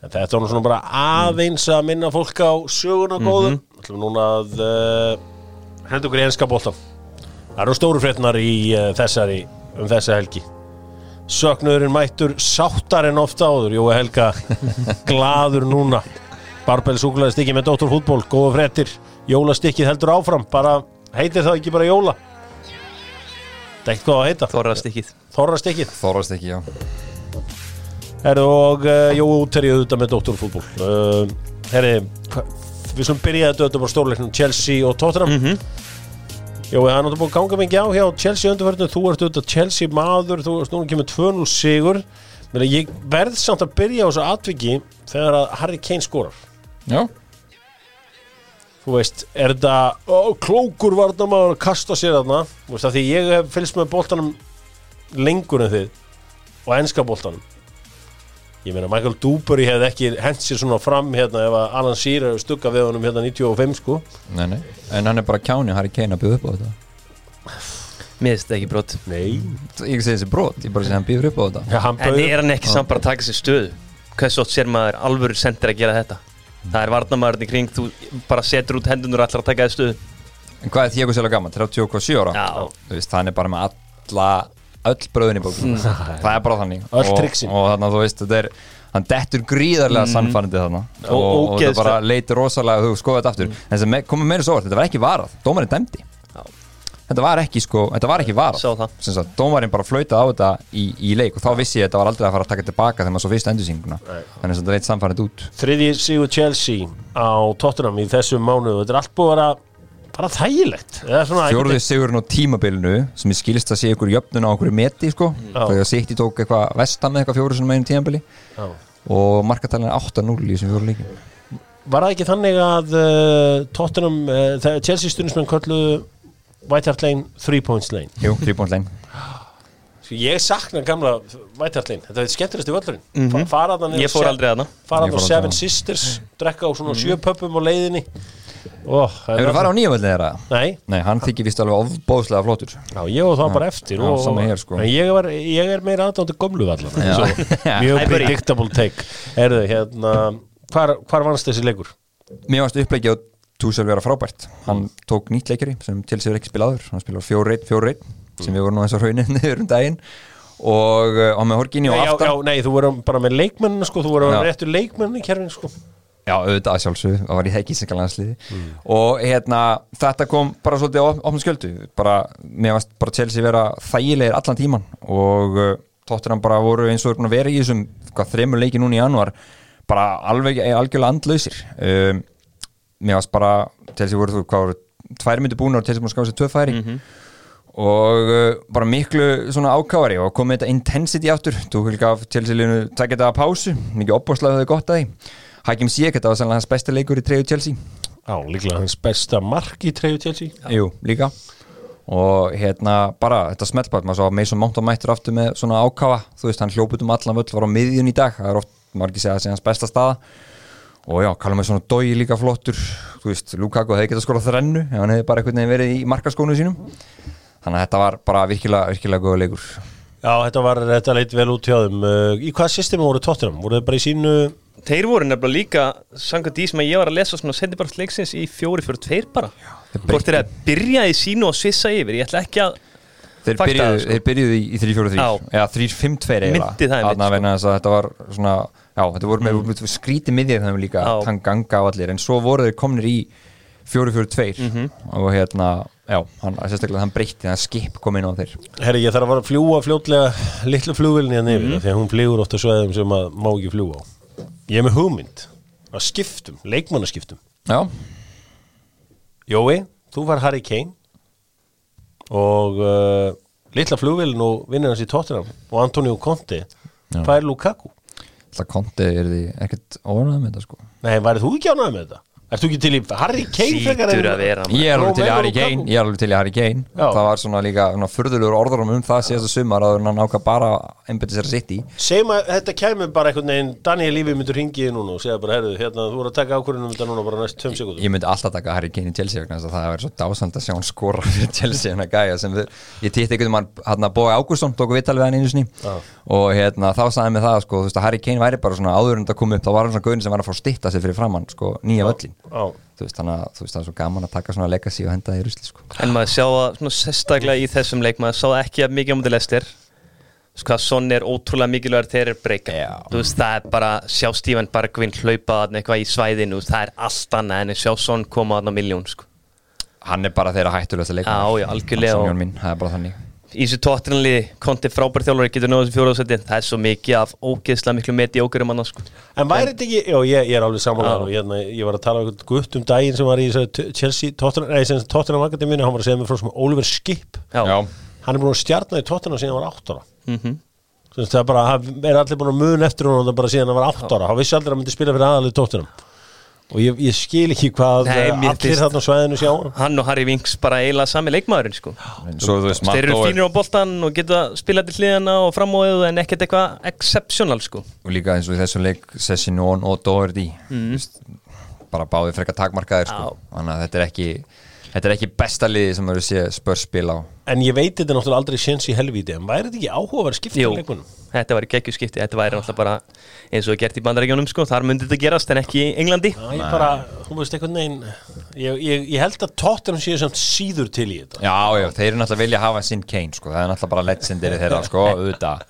Þetta nú svona bara aðeins að minna fólk á söguna góðu. Mm -hmm. núna að uh, henda okkur í enska boltan Það eru stóru fréttnar í uh, þessari um þessa helgi. Söknuðurinn mættur sáttar en ofta áður. Jói Helga glaður núna. Barbell súklaði stikki með Dóttur fútból góða fréttir, jólastikkið heldur áfram. Bara heitir það ekki bara jóla? Það er eitthvað að heita. Þorra stikkið Þorrastikkið Þórast ekki, já Herru og uh, Jói útterið auðvitað með Dótturfútból uh, Herri, hva- við slum byrjaði þetta auðvitað bara stórleiknum Chelsea og Tottenham. Mhm. Jói, það er náttúrulega búin að ganga mikið á hjá Chelsea undirförnum, þú ert auðvitað Chelsea maður þú ert núna kemur 2-0 sigur. Menni, ég verð samt að byrja á þessu atviki þegar að Harry Kane skorar. Já, þú veist, er þetta ó, klókur varnamaður að kasta sér þarna. Þú veist, af því ég hef fylgst með boltanum lengur en þið og enska boltanum. Ég meina Michael Dúburi hefði ekki hent sér svona fram hérna ef að Alan Shearer hefði stukkað við honum hérna 95 sko. Nei, nei. En hann er bara kjáni, Harry Kane að bjóða upp á þetta. Mér finnst þetta ekki brot. Nei, Ég segi þessi brot, ég bara segi hann býður upp á þetta. Ja, hann En bauð er hann ekki samt bara að taka sér stöðu? Hversu oft sér maður alvöru sendir að gera þetta Það er varnamaðurinn í kring Þú bara setur út hendunur og allar að taka þér stöðu En hvað er Thiago Sela gaman? 37 ára? Já. Þú veist, hann er bara með alla öll bröðin í bókum Það er bara þannig Öll Og- trixin. Og þannig að þú veist, þetta er hann dettur gríðarlega mm. sannfærandi þarna og, og, það ógeðslega. bara leitir rosalega þú skoða þetta aftur en sem komið meira svo þetta var ekki varað, dómarinn dæmdi. Þetta var ekki sko, þetta var ekki var Sá það. sem sagt, dómarinn bara flautaði á þetta í, í leik og þá vissi ég að þetta var aldrei að fara að taka tilbaka þegar maður svo fyrst endursýninguna. Þannig að þetta leit samfærið út. Þriði sigur Chelsea á Tottenham í þessum mánuðu Þetta er allt búið að bara þægilegt. Eða fjórði sigurinn á tímabilinu sem ég skilist að sé ykkur jöfnun á okkur meti sko, þegar City tók eitthvað vestam með eitthvað fjóru sinum einu tímabili. Já. og markatalinn er 8-0 í þessum fjóru leikin Var það ekki þannig að uh, Tottenham, uh, Chelsea stundismenn kölluðu White Hart Lane 3 points lane. Jú, 3 point lane. Sko, Ég sakna gamla White Hart Lane. Þetta er skemmtilegst í völlurinn. Mm -hmm. Fara þarna niður Ég fór Se- aldrei aðna Fara Ég þarna fór á Seven Sisters Drekka á svona sjö pöppum á leiðinni. Ó, það er Hefur þú farið á nýja völdið þeirra? Nei, Nei, hann þykir vist alveg ofbóðslega flottur. Já, ég og það bara eftir Já, og, sama hér, sko. Ég, var, ég er meira aðdándu gömlu vallan Já. Mjög predictable take. Erðu, hérna Hvar, hvar vannst þessi leikur? Mér varst upplegið á Túsel vera frábært. Hann tók nýtt leikari sem til er ekki spilaður Hann spilar 4-1, 4-1 sem við vorum eins og raunin niður um daginn. Og á með Horginni og Nei, já, aftan. já, nei, þú voru bara með leikmennina sko, þú voru Já. réttur leikmennin í kerfin sko. Já, auðvitað að sjálfsög, það var í hekkisinga landsliði og hérna, þetta kom bara svolítið á opnum skjöldu. Bara, mér varst bara Chelsea vera þægilegir allan tíman og uh, tóttir bara voru eins og vera í þessum hvað, þremur leiki núna í januar bara alveg eh, algjörlega andlausir. Um, mér varst bara Chelsea voru, þú, hvað voru, tvær myndi búin og Chelsea búin að skáða sér tvö færi. Og uh, bara miklu svona ákáari og komið þetta intensity áttur tók líka af Chelsea liðinu takk þetta að pásu. Mikið opbóðslega þau gott að því. Hakim Ziyech, þetta var sannlega hans besta leikur í treyju Chelsea. Já, líklega hans besta mark í treyju Chelsea. Jú, líka. Og hérna bara þetta smeltbært, maður svo Mason Mount og mættur aftur með svona ákáa, þú veist, hann hljóput um allan völl var á miðjun í dag, það er oft margir segja að það sé hans besta staða og já, kallum við svona dói líka flottur. Þú veist, Lukaku hefði getað skorað þrennu ef hann hefði bara einhvern veginn verið í markaskónu sínum. Þannig að þetta var bara virkilega, virkilega góða leikur. Já, þetta var, þetta leit vel út hjá þeim. Uh, Í hvaða systemi voru Tottenham? Voru þið bara í sínu Þeir voru nefnilega líka Sangat því sem ég var að lesa svona Sendibart leiksins í fjóri fyrir tveir bara. Hvort þeir að byrja í sínu og svissa yfir Ég ætla ekki að Þeir byrjuðu, sko. þeir byrjuðu í, í 3-4-3 Já. eða 3-5-2 eiginlega sko. þetta var svona já, þetta voru með mm. skríti miðið þeim líka Já. Tanganga og allir, en svo voru þeir komnir í 4-4-2 Mhm. og hérna, já, hann, sérstaklega hann breytti þannig að skip kom inn á þeir Herri, ég þarf að fara að fljúa fljótlega litlu flugvilni að nefnir Mhm. því að hún flýgur ofta sveðum sem að má ekki fljúa á Ég er með hugmynd að skiptum, leikmannaskiptum Já, Jói, þú var Harry Kane og uh, litla flugvilin og vinnir hans í Tottenham og Antonio Conte Já. Er Lukaku? það konti er því ekkert ónæðum með þetta sko Nei, værið þú ekki ánægð með þetta? Þú ekki til í Harry Kane frekar Hlýtur en- að vera. Ég er alveg til í Harry? Kane, ég er alveg til í Harry Kane. Já. Það var svona líka svona furðulegur orðurum um það síðasta sumar að hann ákvað bara einbætti sér að sitt í Segjum að þetta kemur bara einhvern veginn Daniel Lífi myndur ringiði núna og segja bara herðu, hérna, þú voru að taka ákvörðunum þetta núna bara næst tveim sekundum Ég myndi alltaf taka Harry Kane í Chelsea vegna það er svo dásand að sjá hann skora fyrir Chelsea en að gæja sem við, ég týtti einhvern veginn að sko, þú veist að að þannig að það er svo gaman að taka svona legacy og henda það í rusli sko. En maður sjá svona sérstaklega í þessum leik Maður sá það ekki að mikið á mútið lestir Sko að Son er ótrúlega mikilvægur þegar þeir breyka Já. Þú veist það er bara Sjá Steven Bergvin hlaupa eitthvað í svæðinu Það er allt annað en að sjá Son koma á miljón sko. hann er bara þeirra hættulegsta leik Já, já, algjörlega. minn, það er bara þannig Í þessu tóttinanliði Konti frábær þjálfari getur náðu þessu fjóraðsætti Það er svo mikið af ógeðslega miklu meti ógærum annars sko. En væri þetta ekki, já ég, ég er alveg samanlega Já. og hérna, ég var að tala um gutt um daginn sem var í Chelsea, Tottenham, nei, sem Tottenham Akademínu, hann var að segja mig frá sem Oliver Skip. Já, Já, hann er búin að stjarna í Tottenham síðan hann var 8 ára. Sem sagt, það er bara, hann er allir búin að mun eftir hún bara síðan hann var 8 ára, hann vissi aldrei að hann myndi spila fyrir aðalið Tottenham og ég, ég skil ekki hvað Nei, eh, allir þarna svæðinu sjá hann og Harry Winks bara eiginlega sami leikmaðurinn sko. Þeir eru fínir á boltan og geta spilað til hliðana og framóðið en ekkert eitthvað exceptional sko. og líka eins og í þessum leik Sessinón og Doherty mm. bara báði frekar takmarkaðir sko. Þannig að þetta er ekki þetta er ekki besta liði sem sé spörspil á en ég veit þetta náttúrulega aldrei séns í helvíti en væri þetta ekki áhugaverð skipta Jú, í leikunum þetta var geggju skipti Þetta væri náttúrulega bara eins og gert í bandarækjunum sko. Þar myndi þetta gerast en ekki í Englandi. Já, ég bara, þú veist einhvern veginn ég, ég, ég held að Tottenham séu samt síður til í þetta. Já, já, þeir eru náttúrulega vilja hafa sinn Kane sko. það er náttúrulega bara legendary þeirra sko, auðvitað.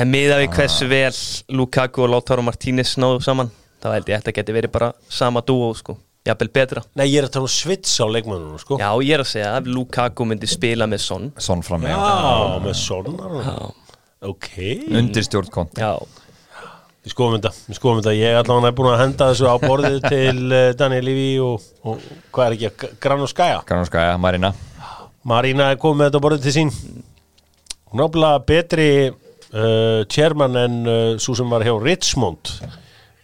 En miða við hversu vel Lukaku og Lautaro Martínez náðu saman þá held ég að þetta geti verið bara sama dúo sko. jafnvel betra. Nei, ég er að tala um svits á leikmannunum, sko. Já, ég er að segja að Lukaku myndi spila með Son. Son fram með. Já, með svona Já, Ok. Undir stjórnkont já, Við skoðum þetta, við skoðum þetta. Ég er allavega er búin að henda þessu á borðið til uh, Daniel Lífi og, og hvað er ekki, Gran og Skaja Granarskæja, Marina. Marina er komið með þetta á borðið til sín. Hún er ábúinlega betri uh, chairman en uh, svo sem var hjá Richmond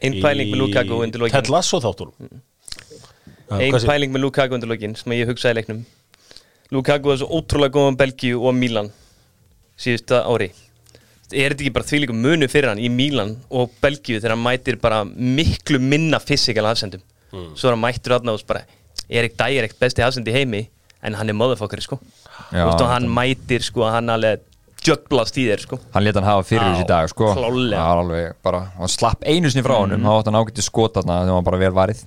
einn pæling með Lukaku undir lokin. Ted Lasso þáttur Einn pæling með Lukaku undir lokin sem ég hugsaði leiknum. Lukaku var svo ótrúlega góð um Belgíu og Milan síðusta ári Er þetta ekki bara þvílíkum munu fyrir hann í Milan og Belgíu þegar hann mætir bara miklu minna fysikal afsendum? Svo er hann mættur aðna og bara Erik Dyer er ekkert besti afsend í heimi? En hann er motherfucker sko. Já, og hann mætir sko hann alveg jöglast í þér sko. Hann leta hann hafa fyrir þessi dag sko. bara Hann slapp einu sinni frá honum Þá átti hann ágætti skot þarna þegar hann bara vel varið.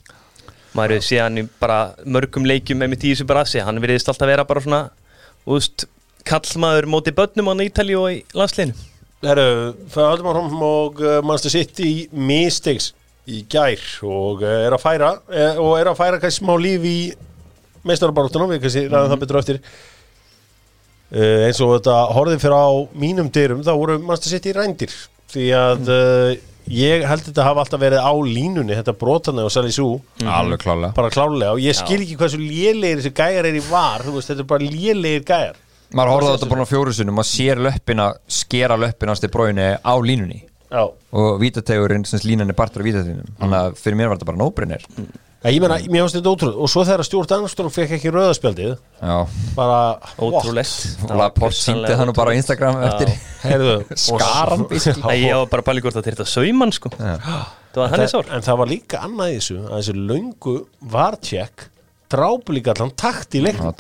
Maður hefur séð hann í bara mörgum leikjum með í þessu brasi, hann veriðist alltaf vera bara svona, úst, kallmaður móti börnum á Ítali og í landsleinu Herru, það höldum áfram og uh, Manchester City mistigs í gær og uh, er að færa uh, og er að færa kannski smá líf í meistarabaróttunum, við kannski ræðum það betur á eftir. Eins og þetta horfið fyrir á mínum dyrum þá voru Manchester City rændir því að uh, ég held þetta hafa alltaf verið á línunni þetta brotanlega og Sally Sue. Alveg klálega. Bara klálega og ég skil ekki hversu lélegir þessi gæjar er í var, þú veist, þetta er bara lélegir gæjar Maður horfði á þetta bara á fjóru sinum Maður sér löppina Skera löppina Stið bróinu á línunni. Já, Og vítategurinn Sem línan er partur af vítategunum Þannig að fyrir mér var þetta bara nóbrinir Ja, ég meina, mér finnst þetta ótrúð og svo þegar Stjórn Armstrong fekk ekki rauðaspjaldið Já. bara ótrúlegt. Og Laporte síndi það nú bara á Instagram eftir. Skaran, ég var bara pæli hvort að þetta sko. Það var þannig sár. En það var líka annað í þessu að þessi löngu vartjekk drápu líka allan takt í leiknum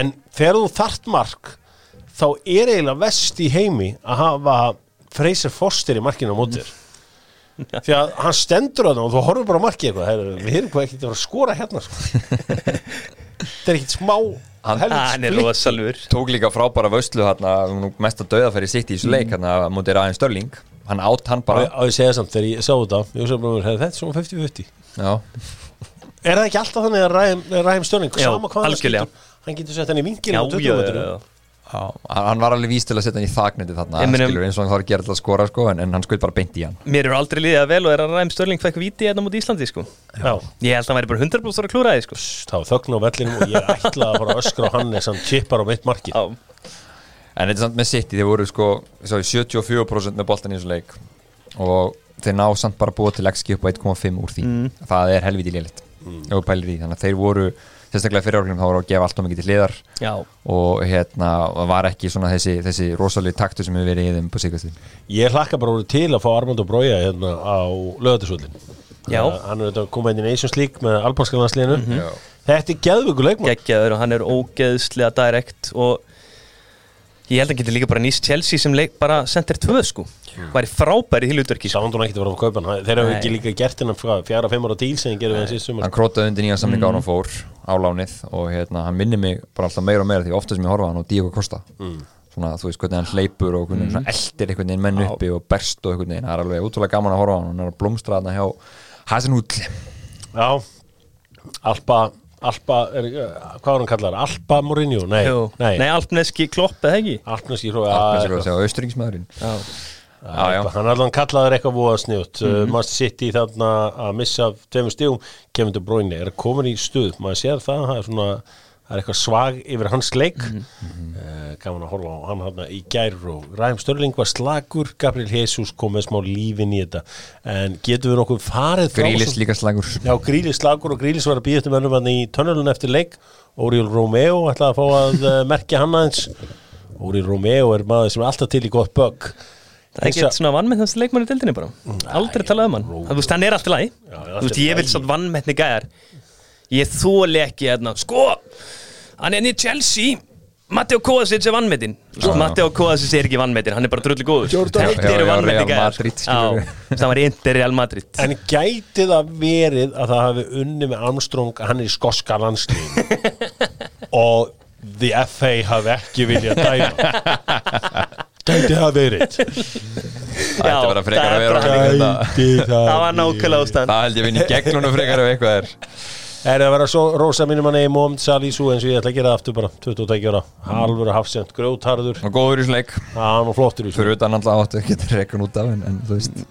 en þegar þú þart mark þá er eiginlega vest í heimi að hafa Freyser Foster í markinu á mótir því að hann stendur að það og þú horfur bara á markið eitthvað Heyrðu, við erum hvað ekki að vera að skora hérna sko. þetta er ekkit smá Hann- er rosalur. Tók líka frábæra vöslu hérna Mest að dauða fyrir sitt í þessu leik Hérna mútið Ræðin Störling Hann átt hann á bara. Á ég segja samt þegar ég sá þetta ég hugsaði bara, "Heyrðu, þetta er svona 50-50 Já. Er það ekki alltaf þannig að Störning Já, sama hvað hann algjörlega. Hann getur sett hann í vingil á já, 20 já, metrum. já. Hann var alveg víst til að setja hann í þakniti þarna skilur, eins og hann þarf að gera alltaf að skora sko, en, en hann skutt bara beint í hann. Mér eru aldrei liðið að vel og er að Ræm Störling fekk viti hérna múti Íslandi sko. Ég held að hann væri bara 100% að klúra því sko. Þá þögn á vellinum og ég ætlaði að fara að öskra á hann eins og hann chippar á mitt marki já, En þetta er samt með City, þeir voru sko svo, 74% með boltan í þessu leik. Og þeir ná samt bara búa til XG upp á 1,5 úr því. Það er helviti lélitt. Mm. þannig að þeir voru sérstaklega fyrir ákveðum þá voru að gefa allt og mikið til hliðar. Já, og hérna og var ekki svona þessi, þessi rosalega taktu sem hefur verið í þeim på síkastin Ég hlakka bara úr til að fá Armando Brója hérna á lögatarsvöldin Já. Hann er þetta komið inn í Nations League með albanska landsliðinu. Já. Þetta er geðvöku leikmann geggjaður og hann er ógeðslega direkt og ég held að hann getur líka bara nýst Chelsea sem leik bara center 2 sko. Væri frábæri í hlutverki sko. Ekkert vera á kaupan Þeir hafa ekki líka gert hennar fjara, fimm ára díl sem þeir gerðu þessi sumar hann krótaði undir nýjan samning mm. fór á lánið og hérna, hann minnir mig bara alltaf meira og meira því ofta sem ég horfa hann og Diego Costa. Svona þú veist hvernig hann hleypur og hvernig hann eldir einhvern veginn menn uppi og berst og einhvern veginn, það er alveg útrúlega gaman að horfa hann. Hann er að blómstra þarna hjá Hasenhúll. Já, Alpa Alpa, er, hvað var hann kallar? Alpa Mourinho? Nei, nei, nei Alpneski klopp eða ekki? Alpneski Austuríksmaðurinn já, Já, já. Hann allan kallaður eitthvað voða snjótt mm. -hmm. Maður sitt í þarna að missa tveimur stígum, kemur til bróinni er komin í stuð, maður sér það það er svona, það er eitthvað svag yfir hans leik mm. -hmm. gaman að horfa á hann hann í gær og Ræm Störling var slagur, Gabriel Jesus kom með smá lífin í þetta en getur við nokkuð farið frá Grílis líka slagur Já, Grílis slagur og Grílis var að býja eftir mönnum hann í tönnulun eftir leik Óriul Romeo ætlaði að fá að uh, merkja hann aðeins Óriul Romeo er maður sem er alltaf til í gott bögg það er ekki svona vannmennast leikmann í dildinni bara. Aldrei talað um hann. Þú veist hann er alltaf læg Já, þú veist ég vil svona vannmenni gæjar. Ég þóli ekki hérna. Sko hann er niður Chelsea. Matteo Kovacic er vannmetinn Matteo Kovacic er ekki vannmetinn, hann er bara drulli góður. Þetta eru Real gæjar. Það var Inter Real Madrid. En gæti það verið að það hafi unni með Armstrong hann er í skoska landslíðin og the FA hafi ekki viljað dæma Gæti það verið? Það bara frekar að vera það er það var nákvæmlega ástæðan. Það held ég vinni gegn honum frekar ef eitthvað er. Er það að vera svo rosa mínum að neyma um Salísu eins og ég ætla að gera það aftur bara 22 ára, halvur hafsend, grjótharður Og góður í svona leik. Hann og flottur í svo Fyrir utan alltaf áttu að rekka út af en, en þú veist.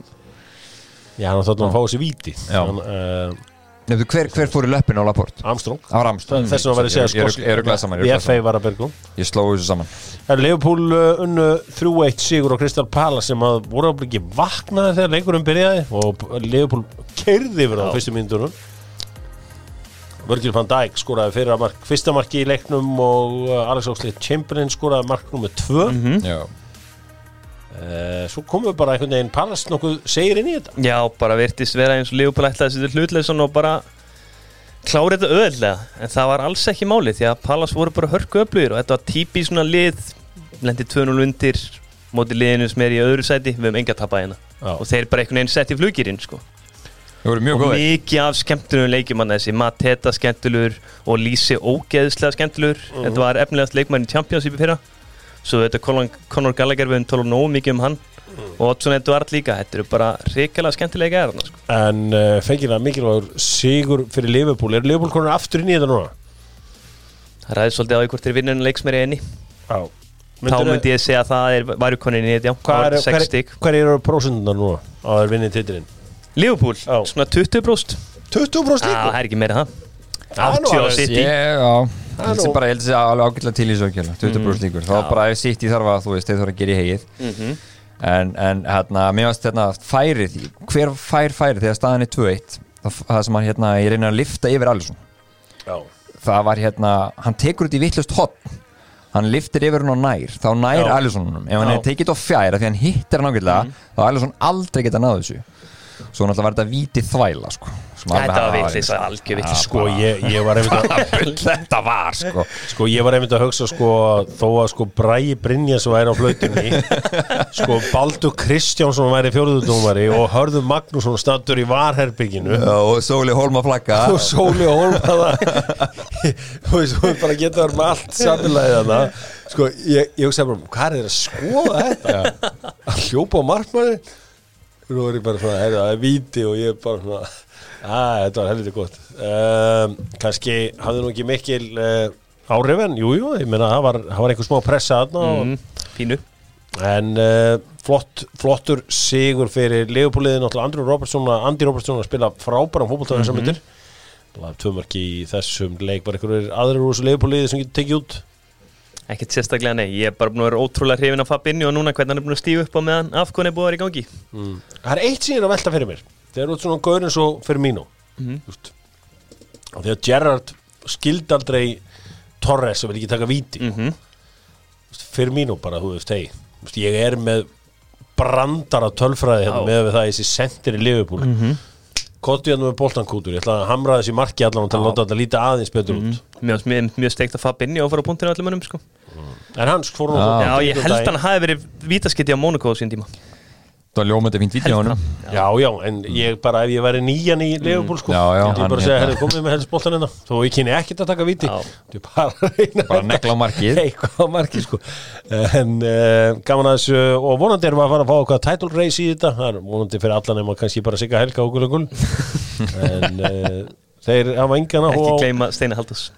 Já, þátt að fá sér víti. Já. Hann, uh, Nefndu, hver, hver fór í löppin á Laporte? Armstrong. Það var Amst Þess vegna var ég að segja eru- ég eru glæð saman, ég BFA var að bergum Ég sló þessu saman. Það er Leopold uh, unnu 3-1 sigur á Crystal Palace sem að voru að ekki vaknaði þegar leikurinn byrjaði og Leopold kerði yfir á fyrstu myndunum Virgil van Dijk skoraði fyrra mark, fyrsta marki í leiknum og uh, Alex Oxlade-Chamberlain skoraði mark nummer 2 Mhm. Já. uh, Svo komum við bara einhvern veginn Palace nokkuð segir inn í þetta. Já, bara virtist vera eins og Leopold ætlaði að setja hlutlega og bara klára þetta öðlega en það var alls ekki málið því að Pallas voru bara hörku öflugir og þetta var típi svona lið lendi 2-0 undir móti liðinu sem er í öðru sæti við höfum enga tapað hérna. Og þeir bara einhvern veginn sett í flugirinn sko. Og góðir. mikið af skemmtunum leikjum hann þessi Mateta skemmtulur og Lísi ógeðslega skemmtulur þetta var efnilegast leikmann í fyrra svo þetta Conor, Gallagher við höfum tólum nógu mikið um hann og Oddsson Edvard líka. Þetta eru bara hrikalega skemmtilega gæðar sko. En uh, fengilega mikilvægur sigur fyrir Liverpool. Er Liverpool konar aftur inn í þetta núna? það ræði svolítið á því hvort þeir vinna en leiks meira enni Já. Þá myndi ég segja að það er væri konin í þetta, já, Hvað er, 6 stík hver eru prósundar núna á að þeir vinni titilinn? Liverpool, Já. svona 20 brúst 20 próst það er ekki meira það. Það er nú 80 á City. Ég, já Það er bara, ég held að segja alveg ágætlega til í svo kjöla 20% líkur, þá Já. bara ef í þarf að þú veist, þeir þarf að gera í hegið Mhm. en, en hérna, mér varst hérna færið, hver fær færið þegar staðan er 2-1 það, það sem hann hérna, ég reyna að lifta yfir Alisson. Já. Það var hérna, hann tekur þetta í vittlust hotn hann liftir yfir hann á nær. Þá nær Já. Alissonunum, ef hann er tekið á fjær af því hann hittir hann ágætlega, þá Alisson aldrei geta náðu þessu svo náttúrulega var þetta víti þvæla sko, þetta var vitlis algjör vitlis Sko. ég, ég var einmitt að þetta var sko. Sko ég var einmitt að hugsa sko þó að sko Bræi Brynjas væri á flautinni sko Baldur Kristjánsson væri fjóruðudómari og Hörður Magnússon stattur í varherbygginu og Sóli Hólma flagga. Og Sóli Hólmaða þú veist, bara geta verið með allt samfélagið þarna. Sko, ég, ég hugsa bara, hvað er þeir að skoða þetta? Að hljópa á markmanni nú er ég bara svona, heyrðu, það er víti og ég er bara svona að þetta var helviti gott. Um, kannski hafði nú ekki mikil uh, áhrif en, jú, jú, ég meina það var, það var einhver smá pressa og mm, pínu. En uh, flott, flottur sigur fyrir Leopoldliðin, náttúrulega Andrew Robertson Andy Robertson að spila frábæran fótbolta þessar myndir. Það er tvö marki í þessum leik var einhverjir aðrir úr þessu Leopoldliði sem getur tekið út ekkert sérstaklega nei, ég er bara búin að vera ótrúlega hrifin af Fabinho og núna hvernig hann er búin að stífa upp á meðan afkvæðan er búin að vera í gangi. Það er eitt sem ég er að velta fyrir mér. Það er út svona gaur eins og fyrir mínu Mhm. og þegar Gerrard skildi aldrei Torres sem vil ekki taka víti. Mm. mm fyrir mínu bara, þú veist, hei ég er með brandara tölfræði hérna með það þessi sendir í Liverpool. Mm -hmm. Kottu hérna með boltankútur, ég ætla að hamra þessi marki allan til að láta þetta líta aðeins betur út. Mjög, mjög, mjög steikt að Fabinho og fara á punktinu á öllum önum sko. En hans fór nú Já. já, ég held hann hafi verið vítaskiti á Monaco á sín tíma það var ljómandi fínt vídeo á honum. Já, já, en ég bara ef ég væri nýjan í Liverpool sko, Já, já, ég hann bara segja, hérna- herri, komið með helst boltan hérna. Þó ég kynni ekkert að taka víti. Já. Ég bara reyna bara negla á markið. Eitthvað á marki sko. En uh, gaman að þessu og vonandi erum við að fara að fá eitthvað title race í þetta. Það er vonandi fyrir allan nema kannski bara sigga helga og gul og gul en uh, þeir hafa engan að ekki gleyma Steina Haldus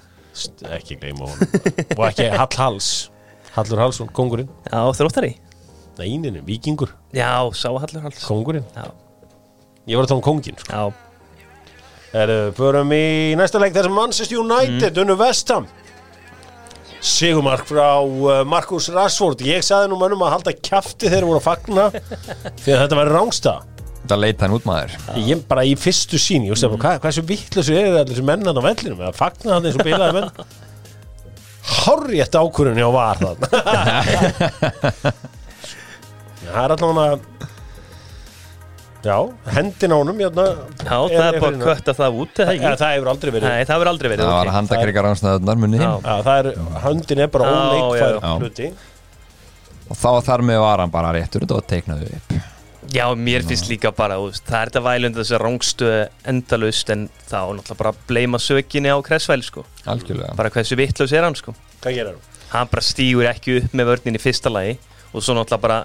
ekki gleyma honum. Og ekki Hall Hals. Hallur Halsson, kongurinn já, þróttari neininu, vikingur, já, sá Hallur Hals kongurinn já, ég var að tala um kongin sko. já, Erum, förum í næsta leik þessum Manchester United mm. unnu Vestham Sigumark frá uh, Markus Rashford. Ég sagði nú mönnum að halda kjafti þegar voru að fagna því að þetta væri rángsta það leita hann út maður. Ég bara í fyrstu sín ég veist mm. hvað, hvað sem vittlusur eru allir sem mennan á vellinum? Að fagna hann eins og bilaði menn? Hárrétt ákvörðunni á var það er allavega Já, hendin á honum hérna, já það er bara að kötta það út Það, ekki? það hefur aldrei verið Nei, það verið það var handakrigar ánsnaðunar munni Já. Já, það er, er bara Já, óleikfær já, já. hluti og þá þar með var hann bara réttur var teiknaðu upp Já, mér finnst líka bara, veist, það er þetta vælund þessi rángstöðu endalust en þá náttúrulega bara bleima sökinni á Kressvæl sko. algjörlega bara hversu vittlaus er hann sko. Hvað gerir hann? hann bara stígur ekki upp með vörnin í fyrsta lagi og svo náttúrulega bara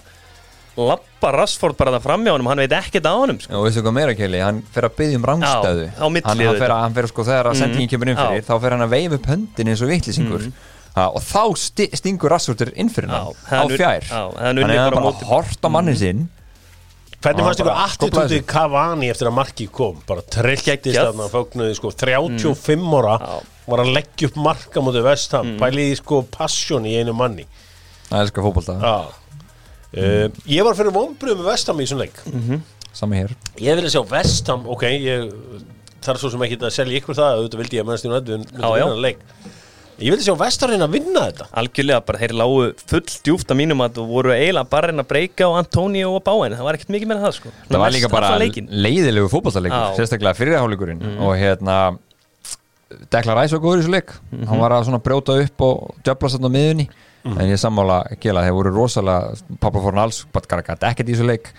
lappa Rashford bara það framjá honum, hann veit ekkert á honum sko. og veistu hvað meira Kelly, hann fer að byggja um rángstöðu Já, á hann, hann, fer, að- hann fer sko þegar að Mhm. sendingin kemur inn fyrir Já. þá fer hann að veifa upp höndin eins og vitlisingur ha, og þá sti, stingur rassurtur inn fyrir hann Já, á hann- fjær já, hann þannig unnið að bara hann bara móti- hort á mannin sinn Hvernig Já, fannst ykkur bara skóplaði attitútið sig. Cavani eftir að marki kom? Bara trilltist Geggjað. þarna, fögnuði sko 35 ára Já. var að leggja upp marka mútið vestam, pæliði sko passion í einu manni það er sko fótbolta, Já uh, Ég var fyrir vonbröðu með vestam í þessum leik. Sami hér. Ég vilja sjá vestam, ok ég, þar er svo sem ekki að selja ykkur það auðvitað vildi ég að mennst í nættu Já, já. leik. Ég vilja sjá vestam reyna að vinna þetta. Algjörlega bara, þeir lágu full djúft að mínum að og voru eiginlega bara reyna að breyka á Antonio og Báin, það var ekkert mikið meira en það sko. Það var líka bara leiðilegu fótboltaleikur Já. sérstaklega fyrirháleikurinn og hérna Dekla Ræs var góður í þessu leik. Hann var að svona svona miðunni en ég sammála Gela, þeir voru rosalega Pablo Fornals, bara gæti ekkert í þessu leik.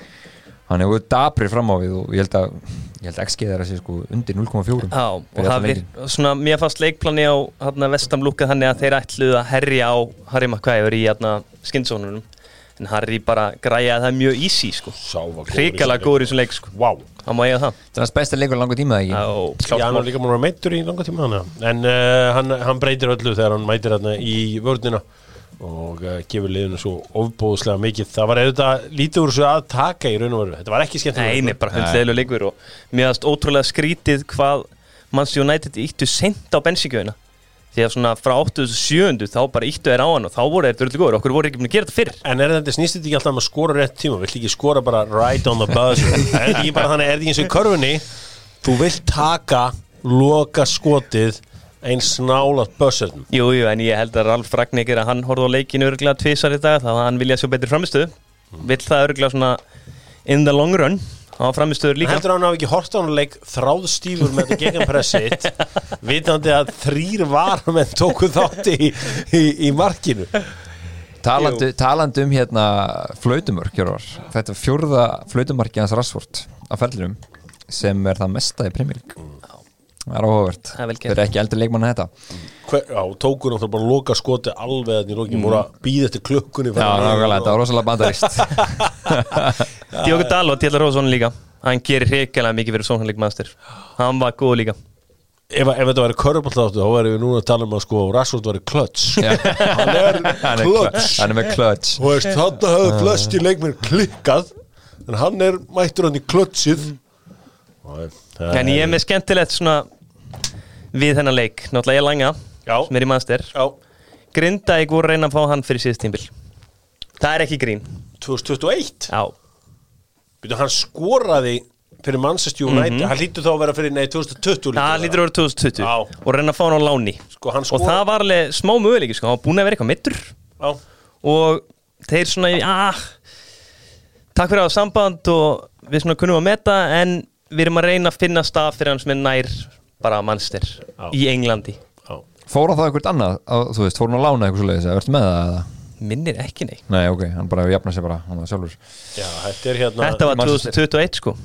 Hann hefur dabrir fram á við og ég held að, ég held að XG þeirra sé sko undir 0,4 Já, og það leikinn. svona, mér fannst leikplani á vestam lúkað þannig að þeir ætluðu að herja á Harry Maguire í skinnsónunum en Harry bara græjaði það mjög easy sko. Hrikalega góður í þessum leik sko. Vá. Það má eiga það. Það er hans besta leikur langur tíma ekki? Já, hann var líka múin að vera meittur í langa tíma þannig En uh, hann, hann breytir öllu þegar hann mætir hérna í vörnina og uh, gefur liðinu svo ofbóðslega mikið Það var auðvitað lítið úr þessu að taka í raun og veru Þetta var ekki skemmt Nei, bara hundleðilega leikur og mér finnst ótrúlega skrítið hvað Manchester United íttu sent á bensíkjöfina því að svona frá 87. þá bara íttu er á hann og þá voru þeir dröldu góður, okkur voru ekki búin að gera þetta fyrr En er þetta snýst þetta ekki alltaf um að skora rétt tíma? Vilt ekki skora bara right on the buzzer? er þetta ekki bara þannig, er þetta ekki eins og í körfunni? Þú vilt taka loka skotið eins nálat buzzernum Jú, jú, en ég held að Ralf Ragníkir að hann horfði á leikinu örgulega tvisar í dag þá að hann vilja sjá betri framistöðu vill það örgulega svona in the long run á framistöður líka. Heldur hann hafi ekki hort á hann leik þráðstífur með þetta gegnpressitt vitandi að þrýr varamenn tóku þátti í, í, í markinu. Talandi, talandi um hérna flautumörk þetta er fjórða flautumarki hans Rassford á ferlinum sem er það mesta í League það er áhugavert. Það er ekki eldur leikmann að þetta. Hver, Já, tóku náttúrulega bara loka skoti alveg þannig í lokin, voru að býða eftir klukkunni Mm. Já, nákvæmlega, þetta var rosalega bandarist Diogo Dalot, ég ætla að róða svona líka. Hann gerir hrikalega mikið fyrir svona leikmannstur hann var góð líka. Ef, ef þetta væri körbóltáttu þá væri við núna að tala um að sko Rashford væri klöts hann er klöts hann er með og veist, þarna hafði flesti leikmenn klikkað en hann er mættur hann í klötsið en ég er með skemmtilegt svona við þennan leik, náttúrulega ég langa Já. sem er í mannstur Já, Grindavík voru reyna að fá hann fyrir síðust tímbil það er ekki grín. 2021 Já, Býtu, hann skoraði fyrir Manchester United. Hann lítur þá að vera fyrir, nei, 2020 það lítur að vera 2020 Já. og reyna að fá hann á láni. Sko, hann og það var alveg smá möguleiki sko, hann var búin að vera eitthvað mittur og þeir svona ah, takk fyrir að samband og við svona kunnum að meta en við erum að reyna að finna stað fyrir hann sem er nær bara mannstir í Englandi. Já. Fór hann þá eitthvað annað, þú veist, fór hann að lána eitthvað svo leiðis, ertu með það eða? minnir ekki nei. Nei, ok, hann bara jafna sér bara, hann var sjálfur. Já, þetta er hérna þetta var Manchester. 2021 sko.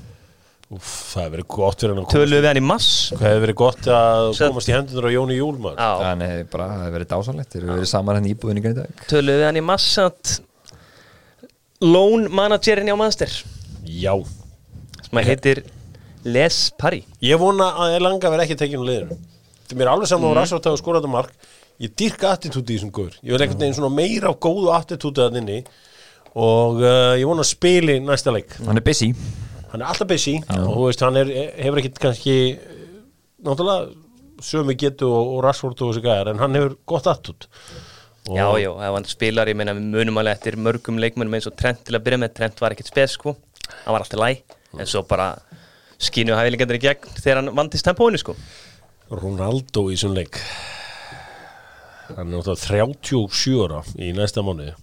Úf, það hefur verið gott fyrir hann að komast töluðu við hann í mass Hvað hefur verið gott að komast í hendunar á Jóni Júlmar Já. Það er bara, það hefur verið dásalegt, þeir eru verið saman henni íbúðin í gæti töluðu við hann í mass að loan managerin á mannstir Já. Sem að heitir Les Paris Ég vona að Elanga verði ekki tekinn á liðinu. Það er mér alveg saman á Mhm. Rashford hafa skorað þetta mark. Ég dyrka attitúti í þessum guður. Ég vil einhvern veginn svona meira af góðu attitúti að inni. Og uh, ég vona að spili næsta leik. Hann er busy. Hann er alltaf busy. Og þú veist, hann er, hefur ekkit kannski náttúrulega sömu getu og, og Rashford og þessi gæðar en hann hefur gott attitút. Já, já, ef hann spilar, ég meina við munum alveg eftir mörgum leikmönnum eins og Trent til að byrja með. Trent var ekkert spes, sko. Hann var alltaf læg, en svo bara skínu hæfilegandur í gegn þegar hann vandist tempóinu, sko. Ronaldo í þessum leik. Hann er náttúrulega 37 ára í næsta mánuði.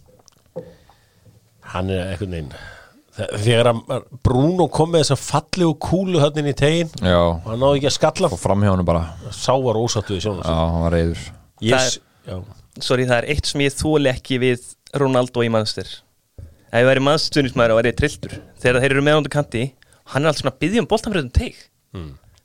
Hann er eitthvað neinn þegar Bruno kom með þessa fallegu kúlu hann inn í tegin Já, og hann náði ekki að skalla. Og fram hjá hann bara. Sá var ósattu í sjónu Já, hann var reyður yes, Sorry, það er eitt sem ég þóli ekki við Ronaldo í mannstur ef ég væri mannstunismæður og væri trilltur þegar þeir eru með ándu kanti hann er alltaf svona að byggja um boltanfröðum teig.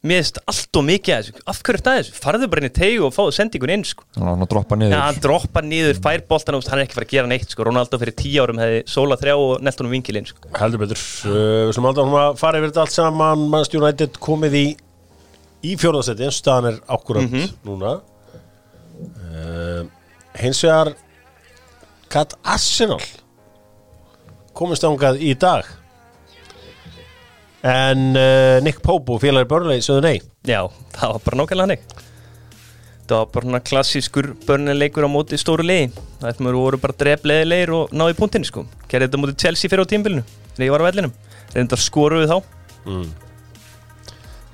Mér finnst allt og mikið að þessu. Af hverju er það þessu, farðu bara inn í tegu og fáðu sendingun inn sko. Að hann droppa niður. Ja, hann droppar niður, fær boltan og hann er ekki fara að gera neitt sko. Ronaldo fyrir tíu árum hefði sóla þrjá og nelt honum vinkilinn sko. Heldur betur. Uh, Við sem aldrei að fara yfir þetta allt saman. Manchester United komið í í fjórðasetti en staðan er akkurat núna. Uh, hins vegar Gat Arsenal komist ángað í dag en uh, Nick Pope og félagir Burnley sögðu nei. Já, það var bara nákvæmlega hannig Það var bara svona klassískur börnileikur á móti stóru liði. Það voru bara drefleðilegir og náði punktinn sko. Gerði þetta móti Chelsea fyrir á tímbilinu þegar ég var á vellinum. Reyndar skoruðu þá.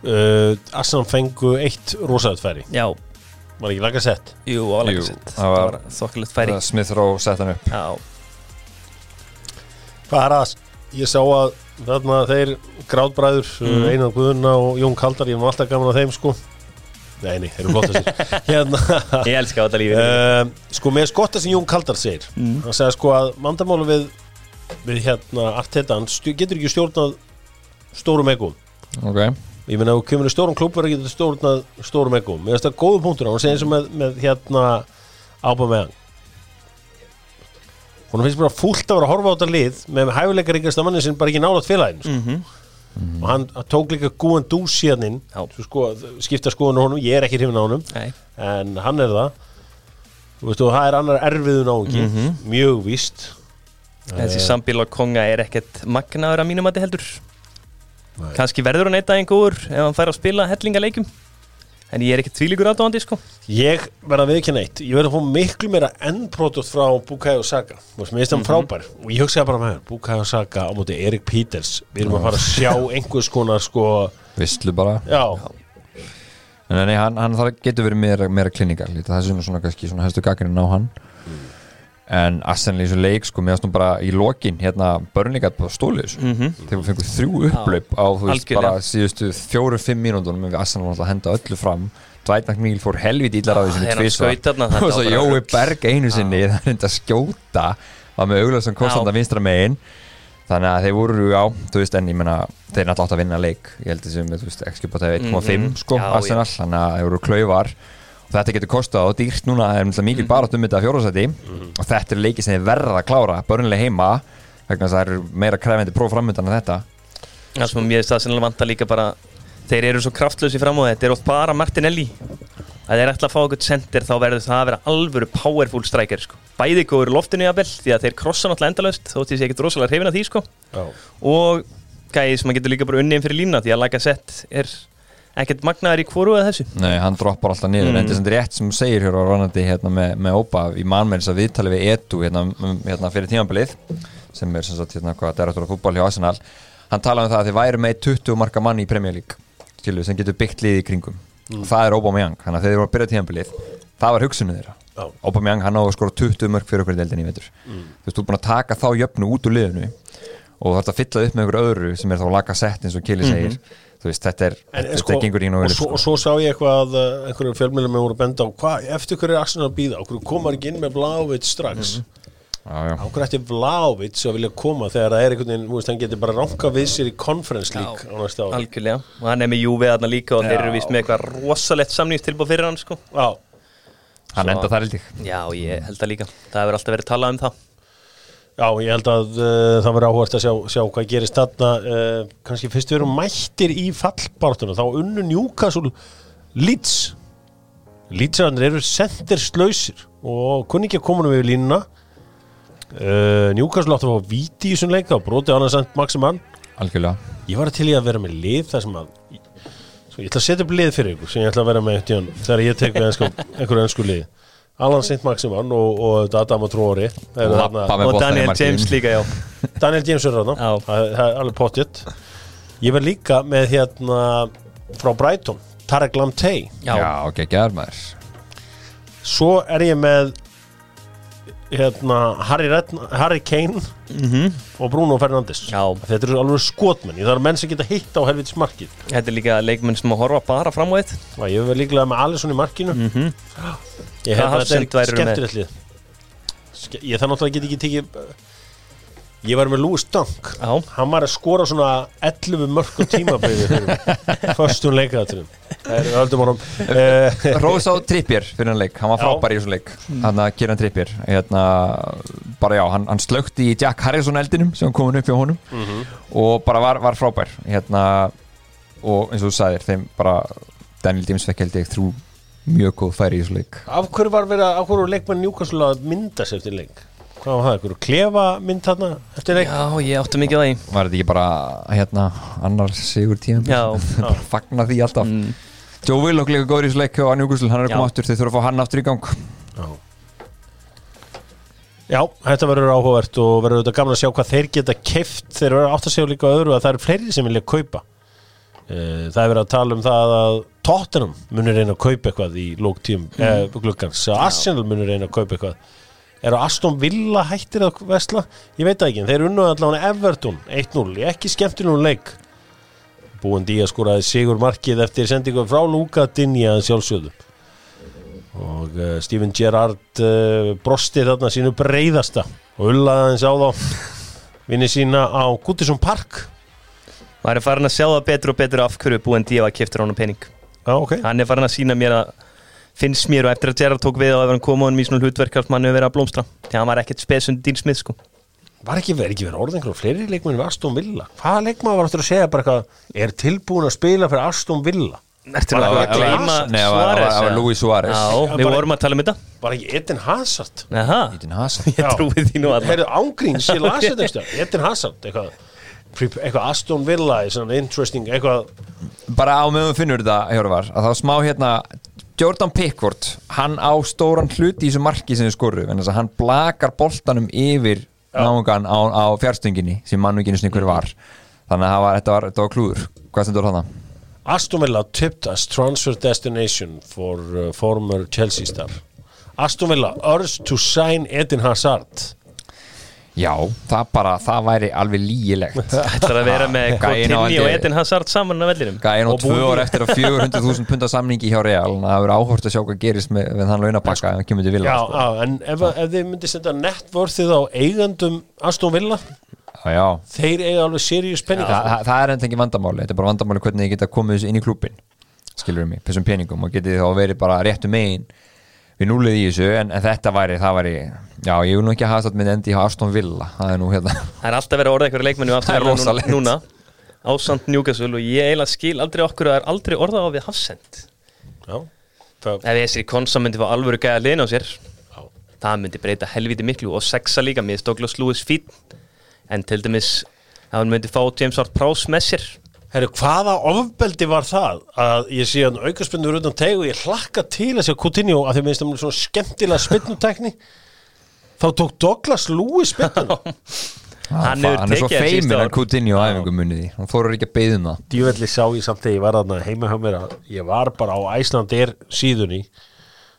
Uh, Arsenal fengu eitt rosaðutfæri Já, var ekki laga sett jú, Jú, álega sett það var- var þokkalegt færi. Smith Rowe sett hann upp. Já, Hvað er það? Ég sá að þarna þeir grátbræður mm. Einar Guðuna og Jón Kaldar ég var alltaf gaman að þeim sko. Nei, nei, þeir eru flott að sér. Hérna. Ég elska þetta lífi uh, Sko, með skotta sem Jón Kaldar segir Hann segir sko að mandamálu við við hérna Arteta hann stu, getur ekki stjórnað stórum egum Ok, Ég meina, ef þú kemur í stórum klúb verður getur stjórnað stórum egum Mér finnst það góðu punktur hann segir eins og með, með hérna Ábameyang Hún finnst bara fúlt að vera að horfa á þetta lið með hæfileikar ykkarsta manni sem bara ekki nálat félagin sko. Mhm. og hann hann tók líka gúan dús síðan Já. sko, skipta skoðun á honum, ég er ekki hrifin á honum Nei, en hann er það veist, og það er annar erfiðun á Mhm. mjög víst þessi sambíl á konga er ekkert magnaður að mínum að þetta heldur Kanski verður hann eitt aðeins góður ef hann fær að spila hellingaleikjum En ég er ekkert tvílíkur aðdóðandi sko. Ég verða að viðkynna eitt. Ég verða að fá miklu meira endprodukt frá Saka. Þú veist, Mér finnst hann frábær. Og ég hugsaði bara með mér Bukayo Saka á móti Erik Peters. Við erum að fara að sjá einhvers konar sko visslu bara. Já, En nei, hann, hann þarf getur verið meira, meira klinikal Það er svona, svona kannski svona hæstu gaggrinn á hann En Arsenal í þessu leik sko, mér varst nú bara í lokin hérna börningat bara stólið þessu Mhm. þegar við fengum þrjú upplaup á þú veist Algjörlega. bara síðustu fjóru-fimm mínúndunum við Arsenal var alltaf að henda öllu fram Dwight McNeil fór helviti illar á Ah, þessu þetta og svo bara Jói. Berg einu sinni það er enda skjóta var með auglöðsum kostanda Já. vinstra megin þannig að þeir voru á þú veist en ég menna þeir náttúrulega átt að vinna leik ég held veist ekki það 1.5 Mhm. sko Arsenal þannig að þeir voru og þetta getur kostað og dýrt núna það er náttúrulega mikil barátt um þetta fjórðarsæti. Og þetta er leiki sem þeir verða að klára börnlega heima vegna að það eru meira krefendi próf framöndan en þetta. Það sem mér það sennilega vantar líka bara Þeir eru svo kraftlösi fram á þetta er oft bara Martinelli. Að þeir ætla að fá okkur center þá verður það að vera alvöru powerful striker sko. bæði góður í loftinu jafnvel því að þeir krossa náttúrulega endalaust þótt ég sé ekkert rosalega hrifin af því sko. og gæði sem að getur líka bara unnið fyrir lína því að laga sett er ekkert magnaður í hvoru eða þessu? Nei, hann droppar alltaf niður. Mm. en þetta er rétt sem þú segir hér á Ronaldi hérna, með, með Ópa í mannmenns að viðtali við Edu hérna, um- hérna fyrir tímabilið sem er sem sagt hérna hvað direktor af fútbol hjá Arsenal. Hann talaði um það að þið væri með 20 marka manni í Premier League skilu, sem getur byggt liði í kringum. Og það er Aubameyang, þannig að þið voru að byrja tímabilið það var hugsunnið þeirra. Já. Aubameyang hann á að skora 20 mörg fyrir okkur deildin í vetur. Þú veist, þú er búin að taka þá jöfnu út úr liðinu og þú ert að fylla upp með ykkur öðru sem er þá laga sett eins og Kili segir þú veist, þetta er, En, þetta sko, gengur í og, nógu svo, og svo sá ég eitthvað að uh, einhverjum fjölmjölum með voru að benda á hvað, eftir hverju er Arsenal að býða, okkur komar ekki inn með Vlaovic strax? Já, já. okkur ætti Vlaovic að vilja koma þegar það er einhvern veginn, þú veist, hann getur bara ranka við sér í Conference League á næsta ári? algjörlega. Og hann er með Juve þarna líka og þeir eru vist með eitthvað rosalegt samnýstilbúð fyrir hann sko. Já, hann Svo- enda þar held ég. Já ég held það líka. Það hefur alltaf verið talað um það já, ég held að uh, það verður áhvert að sjá, sjá hvað gerist þarna. Uh, kannski fyrst við erum mættir í fallbartuna, þá unnu Newcastle Leeds. Leedsarnir eru senderslausir og kunni ekki að koma nú við línuna. Uh, Newcastle átti að fá víti í þessum leika og brotið annars sent Maximann algjörlega. Ég var til í að vera með lið þar sem að Svo ég ætla að setja upp lið fyrir ykkur sem ég ætla að vera með þegar ég tek ensku, einhverju ennsku lið Alan St. Maximan og, og þetta Adam og Tróri Og Daniel. James líka já. Daniel James er þarna. Það er alveg pottitt Ég verð líka með hérna frá Brighton, Tarek Lamtey. Já, já, ok, gæðar maður. Svo er ég með hérna Harry, Redna, Harry Kane og Bruno Fernandes. Já. Þetta eru alveg skotmenn, það eru menn sem geta hitt á helvitis markið þetta er líka leikmenn sem að horfa bara fram á eitt. Já, ég verð líklega með Alisson í markinu. Mhm. Ég hef Hvaða þetta skemmtilegt Ég það náttúrulega get ekki tekið Ég var með Louis Dunk. Já. Hann var að skora svona 11 mörg á tímabriði fyrir mig Föstum leikaðaturum Það öldum honum. Rós á Trippier fyrir hann leik, hann var frábær í þessum leik. Hann að Kieran Trippier hérna, bara já, hann, hann slökti í Jack Harrison eldinum sem kom upp hjá honum. Og bara var, var frábær. Hérna, og eins og þú sagðir þeim bara, Daniel James fekk held ég þrjú mjög góð færi í þessum leik. Af hverju var verið að, af hverju var leikmenn Newcastle að mynda sér eftir leik? Hvað var það, einhverju klefa mynd þarna eftir leik? Já, ég átti mikið á því. Var þetta ekki bara hérna, annar sigur tíma Já. bara fagna því alltaf. Mm. Joe Willock líka góður í þessu leik og Newcastle, hann er koma Já. aftur, þeir þurfa að fá hann aftur í gang. Já, þetta verður áhugavert og verður þetta gaman að sjá hvað þeir geta keift þeir verður átt að sjá líka öðru að það eru fleiri sem vilja kaupa. Eh, Það er verið að tala um það að Tottenham munir reyna að kaupa eitthvað í lóktíum mm. eh, glukkans, Arsenal munir reyna að kaupa eitthvað eru Aston Villa hættir að vesla? Ég veit ekki, þeir unnu allavega Everton 1-0, ekki skemmtunum leik. Búin Díaz skoraði sigur markið eftir sendingu frá Luka Dinja sjálfsögðu. Og uh, Steven Gerrard uh, brosti þarna sínu breyðasta og ullaði hans á þá vinni sína á Guttisson Park. Maður er farin að sjá það betur og betur af hverju búin dífa keftur honum pening. Já, ok. Hann er farin að sína mér að finnst mér og eftir að Gerrard tók við og ef hann kom á hann í svona hlutverkar mann hefur verið að blómstra því hann var ekkert spesund Dín Smith sko Var ekki verið, ekki verið orðið einhverjum fleiri leikmenn við Aston Villa? Hvaða leikmann var aftur að segja bara eitthvað er tilbúin að spila fyrir Aston Villa? Ertu að að gleyma Nei, það var-? Luis Suárez. Við vorum að tala um þetta Var ekki Eden Hazard? Eden Hazard ég trúi því nú að Heyrðu ángríns, ég lasi þetta Eden Hazard, eitthvað eitthvað Aston Villa, eitthvað, bara á við finnur þetta að þá smá hérna Jordan Pickford, hann á stóran hluti í þessu marki sem þið skoru en þess að hann blakar boltanum yfir náungan á, á fjárstunginni sem mann ekki einu hver var. Þannig að það var, þetta, var, þetta var klúður. Hvað stendur þarna? Aston Villa tipped as transfer destination for uh, former Chelsea star. Aston Villa urged to sign Eden Hazard Já, það bara, það væri alveg lígilegt. Þetta er að vera með á Coutinho og Eden Hazard saman á vellinum? Gæin og tvö ár eftir að 400.000 punta samningi hjá Real þannig að það verður áhort að sjá hvað gerist með, með þann launapakka ef hann kemur til vilja Já, sko. já, en ef, ef þið myndi setja networthið á eigandum Aston Villa já, já. þeir eiga alveg serious penninga Þa, það, það er enda ekki vandamáli, þetta er bara vandamáli hvernig þið geta komið þessu inn í klúbin skilur mig, þessum peningum og getið þá verið bara réttu megin við núlið í þessu en, en þetta væri, það væri já, ég vil nú ekki hafa þetta með endi hjá Aston Villa. Það er nú hérna Það er alltaf verið að orða einhverju leikmennu Það er rosalegt. núna. Ásand Newcastle og ég eiginlega skil aldrei okkur að það er aldrei orða á við Hafsend Já, það, Ef þessi konsa myndi fá alvöru gæða liðin á sér Já. það myndi breyta helviti miklu og sexa líka, mér stókla Lewis fín en til dæmis að hann myndi fá James Hart Prowse með sér Herru, hvaða ofbeldi var það að ég sé hann aukarspinnur utan teg og ég hlakka til að sjá Coutinho að því minnst það svona skemmtilega spinnutekni þá tók Douglas Lewis spinnuna Hann hefur hann er svo tekið það síðustu feimin ár. að Coutinho æfingum munið því. Hann þórar ekki að beða um það. Djúvelli sá ég samt þegar ég var þarna heima hjá mér að ég var bara á Æslandir síðunni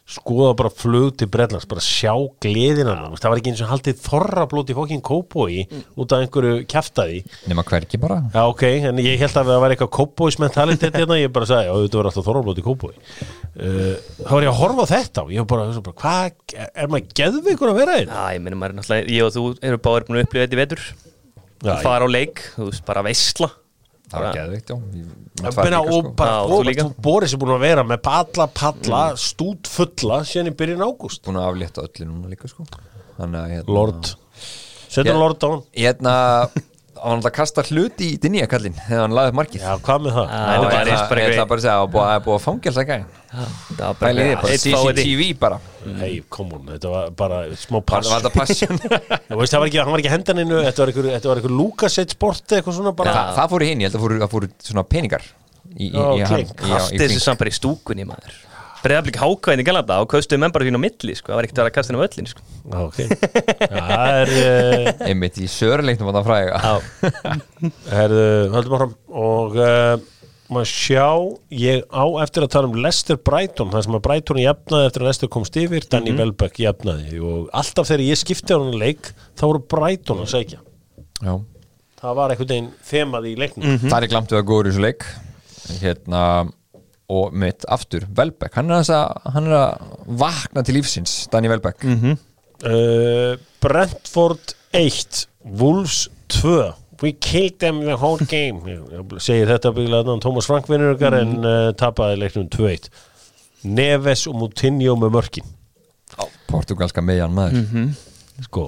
skoða bara flug til Bretlands bara sjá gleðina nú það var ekki eins og haldið þorrablót í fokkin kópói út af einhverju kjaftaði nema hverki bara. Já, ok, en ég held að það var eitthvað kópóis mentalitet hérna, ég bara sagði, þetta var alltaf þorrablót í kópói. Uh, þá var ég að horfa þetta og ég var bara, bara hvað, er maður geðveikur að vera þetta? Já, ég minnum maður náttúrulega, ég og þú eru báður búin að upplifa þetta í vetur. Já, fara á leik, þú veist, bara veistla það var geðveikt, já líka, og sko. bara. Boris er búin að vera með palla, palla, stút fulla síðan í byrjun ágúst búin að aflétta öllu núna líka sko þannig hérna Lord, setur. Lord á hann hérna hann var alltaf að kasta hluti í Dinja kallinn þegar hann laði upp markið. Já, hvað með það? Var ætla- eins bara ég ætla eitthvað- bara að segja að það er búið að fangelsa gæði Það var bara eitt fáið CCTV bara. Nei, kom hún, þetta var bara smá pass. var þetta passion það var ekki, ekki hendaninu Þetta var einhver, þetta var einhver Lucaseit sport eitthvað svona bara. Þa, Það fór í hinn, ég held að fóru, að fóru svona peningar Allt klink. samt bara í stúkunni maður Breiðablík hákaðin í Galanda og bara sín á milli sko. það var ekkert að vera að kasta henni á öllin sko. Já, ok. Já, Það er uh, einmitt í sörleiknum að það fræga. Herðu, höldum áfram. Og uh, maður sjá Ég á eftir að tala um Lester Brighton Það sem að Brighton jafnaði eftir að Lester komst yfir Danny Welbeck jafnaði. Og alltaf þegar ég skipti á hann leik Þá voru Brighton að segja Já. Það var einhvern veginn þemað í leiknum. Það er glamt við að góður í þessu leik. Hérna og mitt aftur, Velbeck hann er, að, hann er að vakna til lífsins Danny Velbeck uh, Brentford 1 Wolves 2 We killed them the whole game. Ég segir þetta bygglega þannig Thomas Frank vinnur ykkar en uh, tapaði leiknum 2-1 Neves og Moutinho með mörkin. Portugalska meðjan maður. Sko,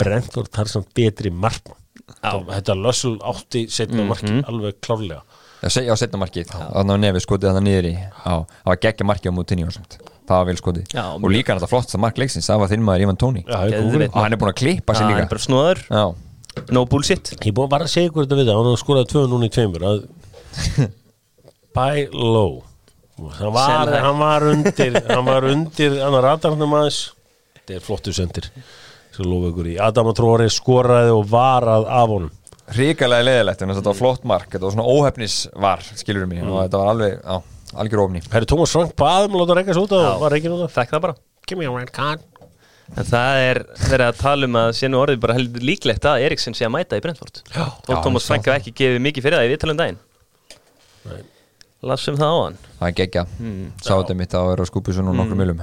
Brentford har samt betri markmann. Þetta Lössel átti setna markin alveg klárlega Já, se- já setna markið, þannig að nefið skotið þannig niður í það var geggja markið á mútinni Það var vel skotið. Já, Og líka þetta flottasta mark leiksins, það var þinn maður Ivan Tóni. Og hann er búin að klippa Það sig er líka. bara snóður, no bullshit. Ég búið bara að segja ykkur þetta við það hann skoraði tvö núna í tveimur að by low. Hann var, hann var undir hann var undir annar radarnum aðeins þetta er flottu sendir svo lofa ykkur í. Adam Tróri skoraði og varað af honum hrikalega leðilegt En þetta var flott mark, þetta var svona óhefnisvar Skilur mig, og þetta var alveg, já, algjör ofni Herri Tómas Frank baðum að láta reyka svo út og Já. var reikin út af. Fekk það bara. Give me a red card. En það er verið að tala um að sé nú orðið bara heldur líklegt að Eriksen sé að mæta í Brentford. Og ég sá Frank hef ekki gefið mikið fyrir það í viðtalum daginn. Nei. Lassum það á hann. Það er geggja, sá þetta mitt að vera á skúpisun og nokkrum milum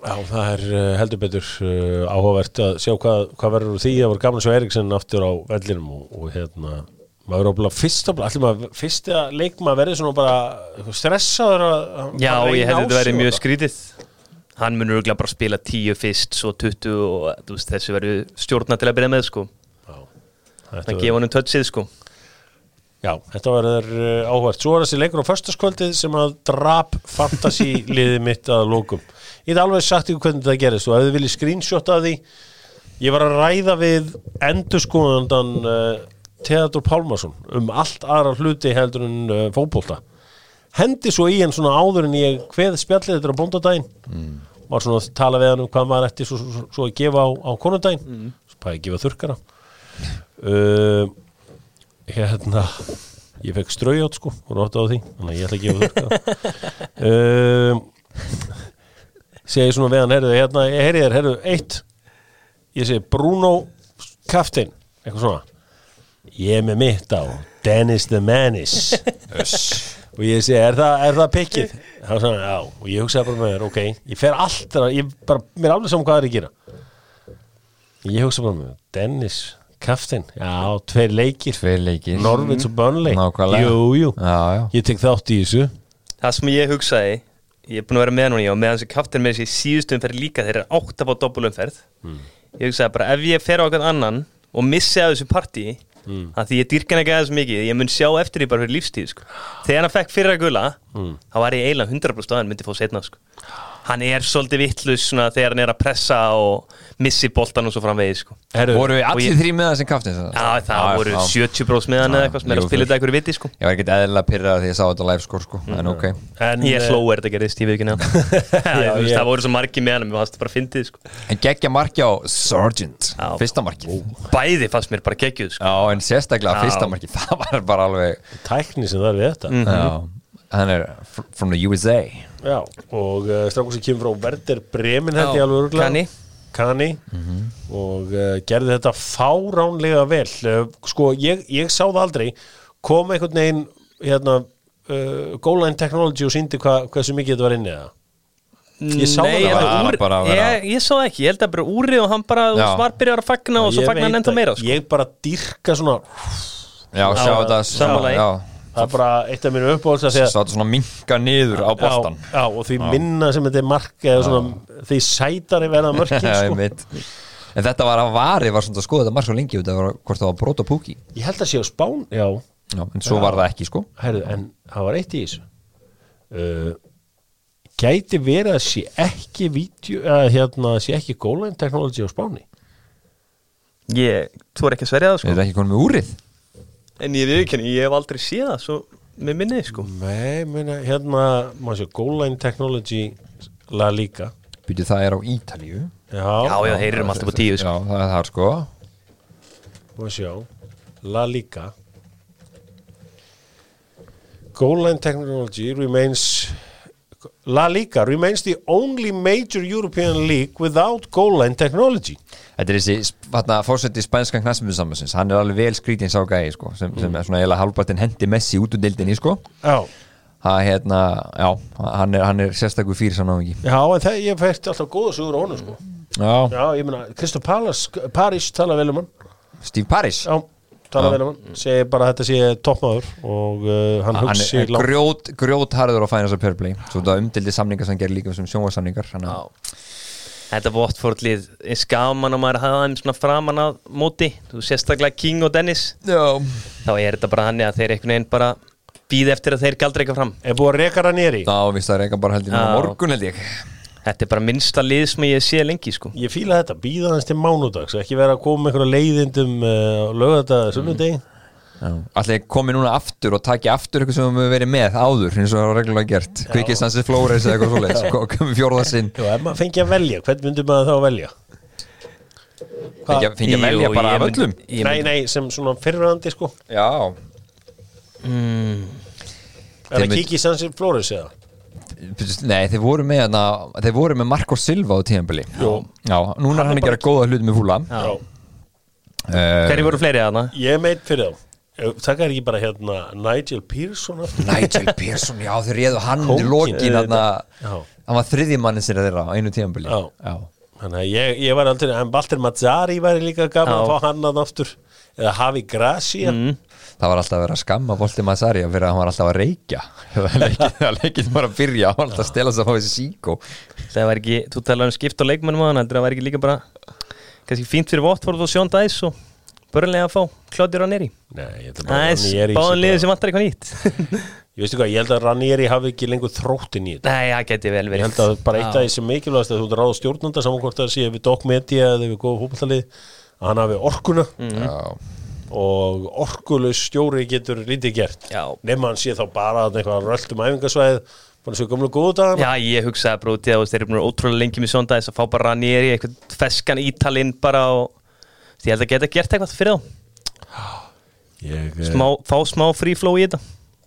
Já, það er uh, heldur betur uh, áhugavert að sjá hvað, hvað verður því. Að var gaman svo Eriksen aftur á vellinum og, og hérna maður er óbúinlega fyrsta allir maður fyrsta leikma verður svona bara stressaður að að Já, bara ég hefði á þetta verið sig mjög skrítið. Hann munur örugglega bara spila 10 fyrst Svo 20 og veist, þessu verður stjórna til að byrja með sko. Það Þetta gefa honum touchið sko. Já, þetta verður uh, áhugavert. Svo er þessi leikur á föstaskvöldið sem að drap fantasy liðið mitt að lókum Ég hef alveg sagt ykkur hvernig þetta gerist. Og ef þið viljið screenshot af því ég var að ræða við endurskoðandan uh, Theodor Pálmarsson um allt aðra hluti heldur en uh, fótbolta. Hendi svo í hann svona áður en ég hveð spjallið þetta á bóndadaginn. Mm. var svona að tala við hann um hvað maður ætti svo, svo, svo að gefa á, á konudaginn. Mm. svo bæði að gefa þurrkara. Uh, hérna ég fekk straujátt sko og rátti á því þannig að ég ætla að gefa þurrkara. Um, segi svona við hann herðu, hérna, heyri þér, herðu, eitt. Ég segi Bruno Kaftin, eitthvað svona. Ég er með mitt á Dennis the Menace og ég segi, er það, er það pikkið? það var svona, já, og ég hugsaði bara með þér ok, ég fer alltaf, ég bara mér er alveg saman hvað það er að gera. Ég hugsaði bara með mér, Dennis Kaftin, já, tveir leikir. Tveir leikir. Norvits og Burnley. Nákvæmlega. jú, jú, Já, já. Ég tek þátt í þessu. Það sem ég hugsaði Ég er búin að vera með núna og meðan sem kaftin með þessi síðustu umferð líka þeir eru átt að fá doppulumferð Ég hugsaði bara ef ég fer á eitthvað annan og missi að þessu partí mm. að því ég dyrkan ekki aðeins mikið ég mun sjá eftir því bara fyrir lífstíð sko. þegar hann fekk fyrir að gula þá var ég eiginlega 100% að hann myndi fá setna sko. hann er svolítið vittlus þegar hann er að pressa og missi boltan og svo framvegið sko. Voru við allir ég- þrý með þessum kaftin? Já, það voru 70% með hann eða eitthvað sem er að spila þetta eitthvað viti sko. Ég var ekkert eðlilega pyrrað því ég sá þetta live skor sko. En ok. En, Ég eh, hló er þetta gerðist, ég veit ekki nefn ég- Það voru svo margi með hann mér fannst það bara fyndið sko. En geggja marki á Sargent. Fyrsta marki Bæði fannst mér bara geggjuð sko. En sérstaklega fyrsta marki Það var bara alveg tækni sem það er við þetta. Já. Hann er fr- from the USA Já, og uh, strákur sem kemur frá Verder Bremen held ég alveg örgulega Kani. Kani og uh, gerði þetta fáránlega vel uh, sko, ég, ég sá það aldrei kom einhvern veginn hérna, uh, Goal Line Technology og síndi hva, hversu mikið þetta var inni eða Ég sá Nei, það ég, bara. Úr, bara ég, ég sá það ekki, ég held að bara úrið og hann bara Já. var byrjar að fagna og svo fagna hann enda meira sko. Ég bara dyrka svona Já, sjá Já, þetta. Já, það er bara eitt af mínu að sjá segja þetta svona minka niður á boltan já, já, og því minna sem þetta er mark eða svona, því sætari verða mörkin Já, sko. En þetta var að vari var svona að skoða þetta marg svo lengi út af hvort það var brot og púki. Ég held að sé á spán, já. Já, en svo var það ekki sko. Herðu, en það var eitt í þessu. Uh, Gæti verið að sé ekki vídeo, uh, hérna, sé ekki Goal Line Technology á spáni? Ég, þú er ekki að sverja það Er sko það ekki konum með úrið? En ég veit ekki, ég hef aldrei séð það svo með minni sko. Nei, meina, hérna má sé, Goal Line Technology La Liga. Býtu það er á Ítalíu. Já, Já, já, heyrir um alltaf på tíu Já, sko það er það sko. Má sjá. La Liga. Goal Line Technology remains La Liga remains the only major European league without goal line technology. Þetta er þessi, hérna, fórseti spænska knasmiðsamansins Hann er alveg vel skrítinn sá gæði sko sem, sem er svona eiginlega halvpartinn hendi Messi út úr dildinni sko. Já, Það hérna, já, hann er, er sérstakur fyrir sann á ekki Já, en það, ég fært alltaf góða sögur á honum sko. Já, Já, ég meina, Kristó París tala vel um hann. Steve Parrish Já, tala vel um hann Segir bara að þetta sé toppmaður og uh, hann Hann hugsi er grjót, grjót harður á Finance of Fairplay. Svo þetta umdildi samningar sem gerir líka sem að Þetta Watford lið er skaman og maður hafa þeim svona framan að móti. Þú sérstaklega King og Dennis. Já. Þá er þetta bara hann að þeir einhvern veginn bara býð eftir að þeir galdra eitthvað fram. Er búið að reka hann nýri Já, víst það er eitthvað bara heldur Já. morgun held ég Þetta er bara minnsta lið sem ég sé lengi sko. Ég fíla þetta, býða hans til mánudags ekki vera að koma með einhverja leiðindum uh, og löga þetta sunnudegi. Allir komi núna aftur og taki aftur eitthvað sem við höfum verið með áður eins og það var reglulega gert. Kvikið Sansi Flóreis eða eitthvað svoleiðis komið fjórða sinn. Já, ef maður fengi að velja, hvern myndi maður þá að velja? Fengi fengi að velja Jú, bara af öllum? ég Nei, nei, sem svona fyrrandi sko. Já. Mm, Er það mynd- Kiki Sansi Flóris eða? Nei, þeir voru með, hana, þeir voru með Marco Silva á tíðanbili núna er hann að gera góða hluti með fúla Já. uh, Hverju voru fleiri að það? Ég meit fyrir þá Það er ekki bara hérna Nigel Pearson Nigel Pearson, já þeir réðu hann í lokin auðvitað. hann var þriðji manni sér þeirra á einu tíðanbili Já. Já. Þannig að ég, ég var aldrei En Balter Mazzari væri líka gaman Já. að fá hann að aftur Eða Havi Gracia Mm. Það var alltaf að vera að skamma Volti Mazzari fyrir að hann var alltaf að reykja. Það leikið bara að byrja hann var alltaf að stela sig að fá þessi síkó. Það var ekki, þú talaði um skipt og leikmennum á hann það var ekki líka bara kannski fínt fyrir Watford og Sjón Dæs og börnlega að fá Claudio Ranieri. Ég að bara Það er sem eitthvað nýtt. Ég veistu hvað, ég held að Ranieri hafi ekki lengur þróttin í þetta Nei, það geti vel Ég verið held að bara eitt af því sem mikilvægast að þú að ráða stjórnanda saman hvort það sé við Dog Media eða við góða fótballtalið að hann hafi orkuna. Mm. Og orkulegs stjóri getur lítið gert. Nema hann sé þá bara að eitthvað röldum æfingasvæð bara svo gömlu góðu dagana. Já, ég hugsaði bara út í það og þeir eru búin ótrúlega lengi með Sjón Dæs að fá bara Ranieri eitthvað feskan ítalinn bara og því ég held að geta gert eitthvað fyrir þá. Ég, eh, smá, fá smá frífló í þetta.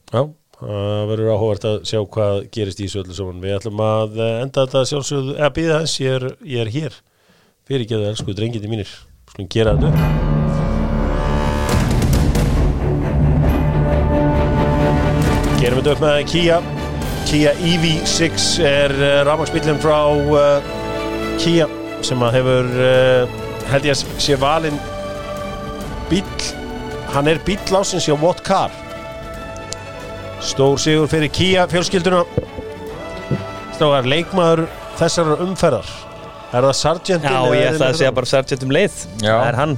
Já, það verður áhugavert að sjá hvað gerist í þessu öllu saman. Við ætlum að eh, enda þetta sjálfsögðu, eða býða þess, ég er, ég er hér. Fyrir ekki að elsku drengindi mínir. Skulum gera þetta þetta upp með Kia. Kia EV6 er uh, rafmagsbílinn frá uh, Kia sem að hefur, uh, held ég að sé valinn bíl, hann er bíl ásins hjá What Car. Stór sigur fyrir Kia fjölskylduna Stóðar leikmaður þessar umferðar Er það Sargentin? Já, ég ætla að segja bara Sargent um leið Já. Það er hann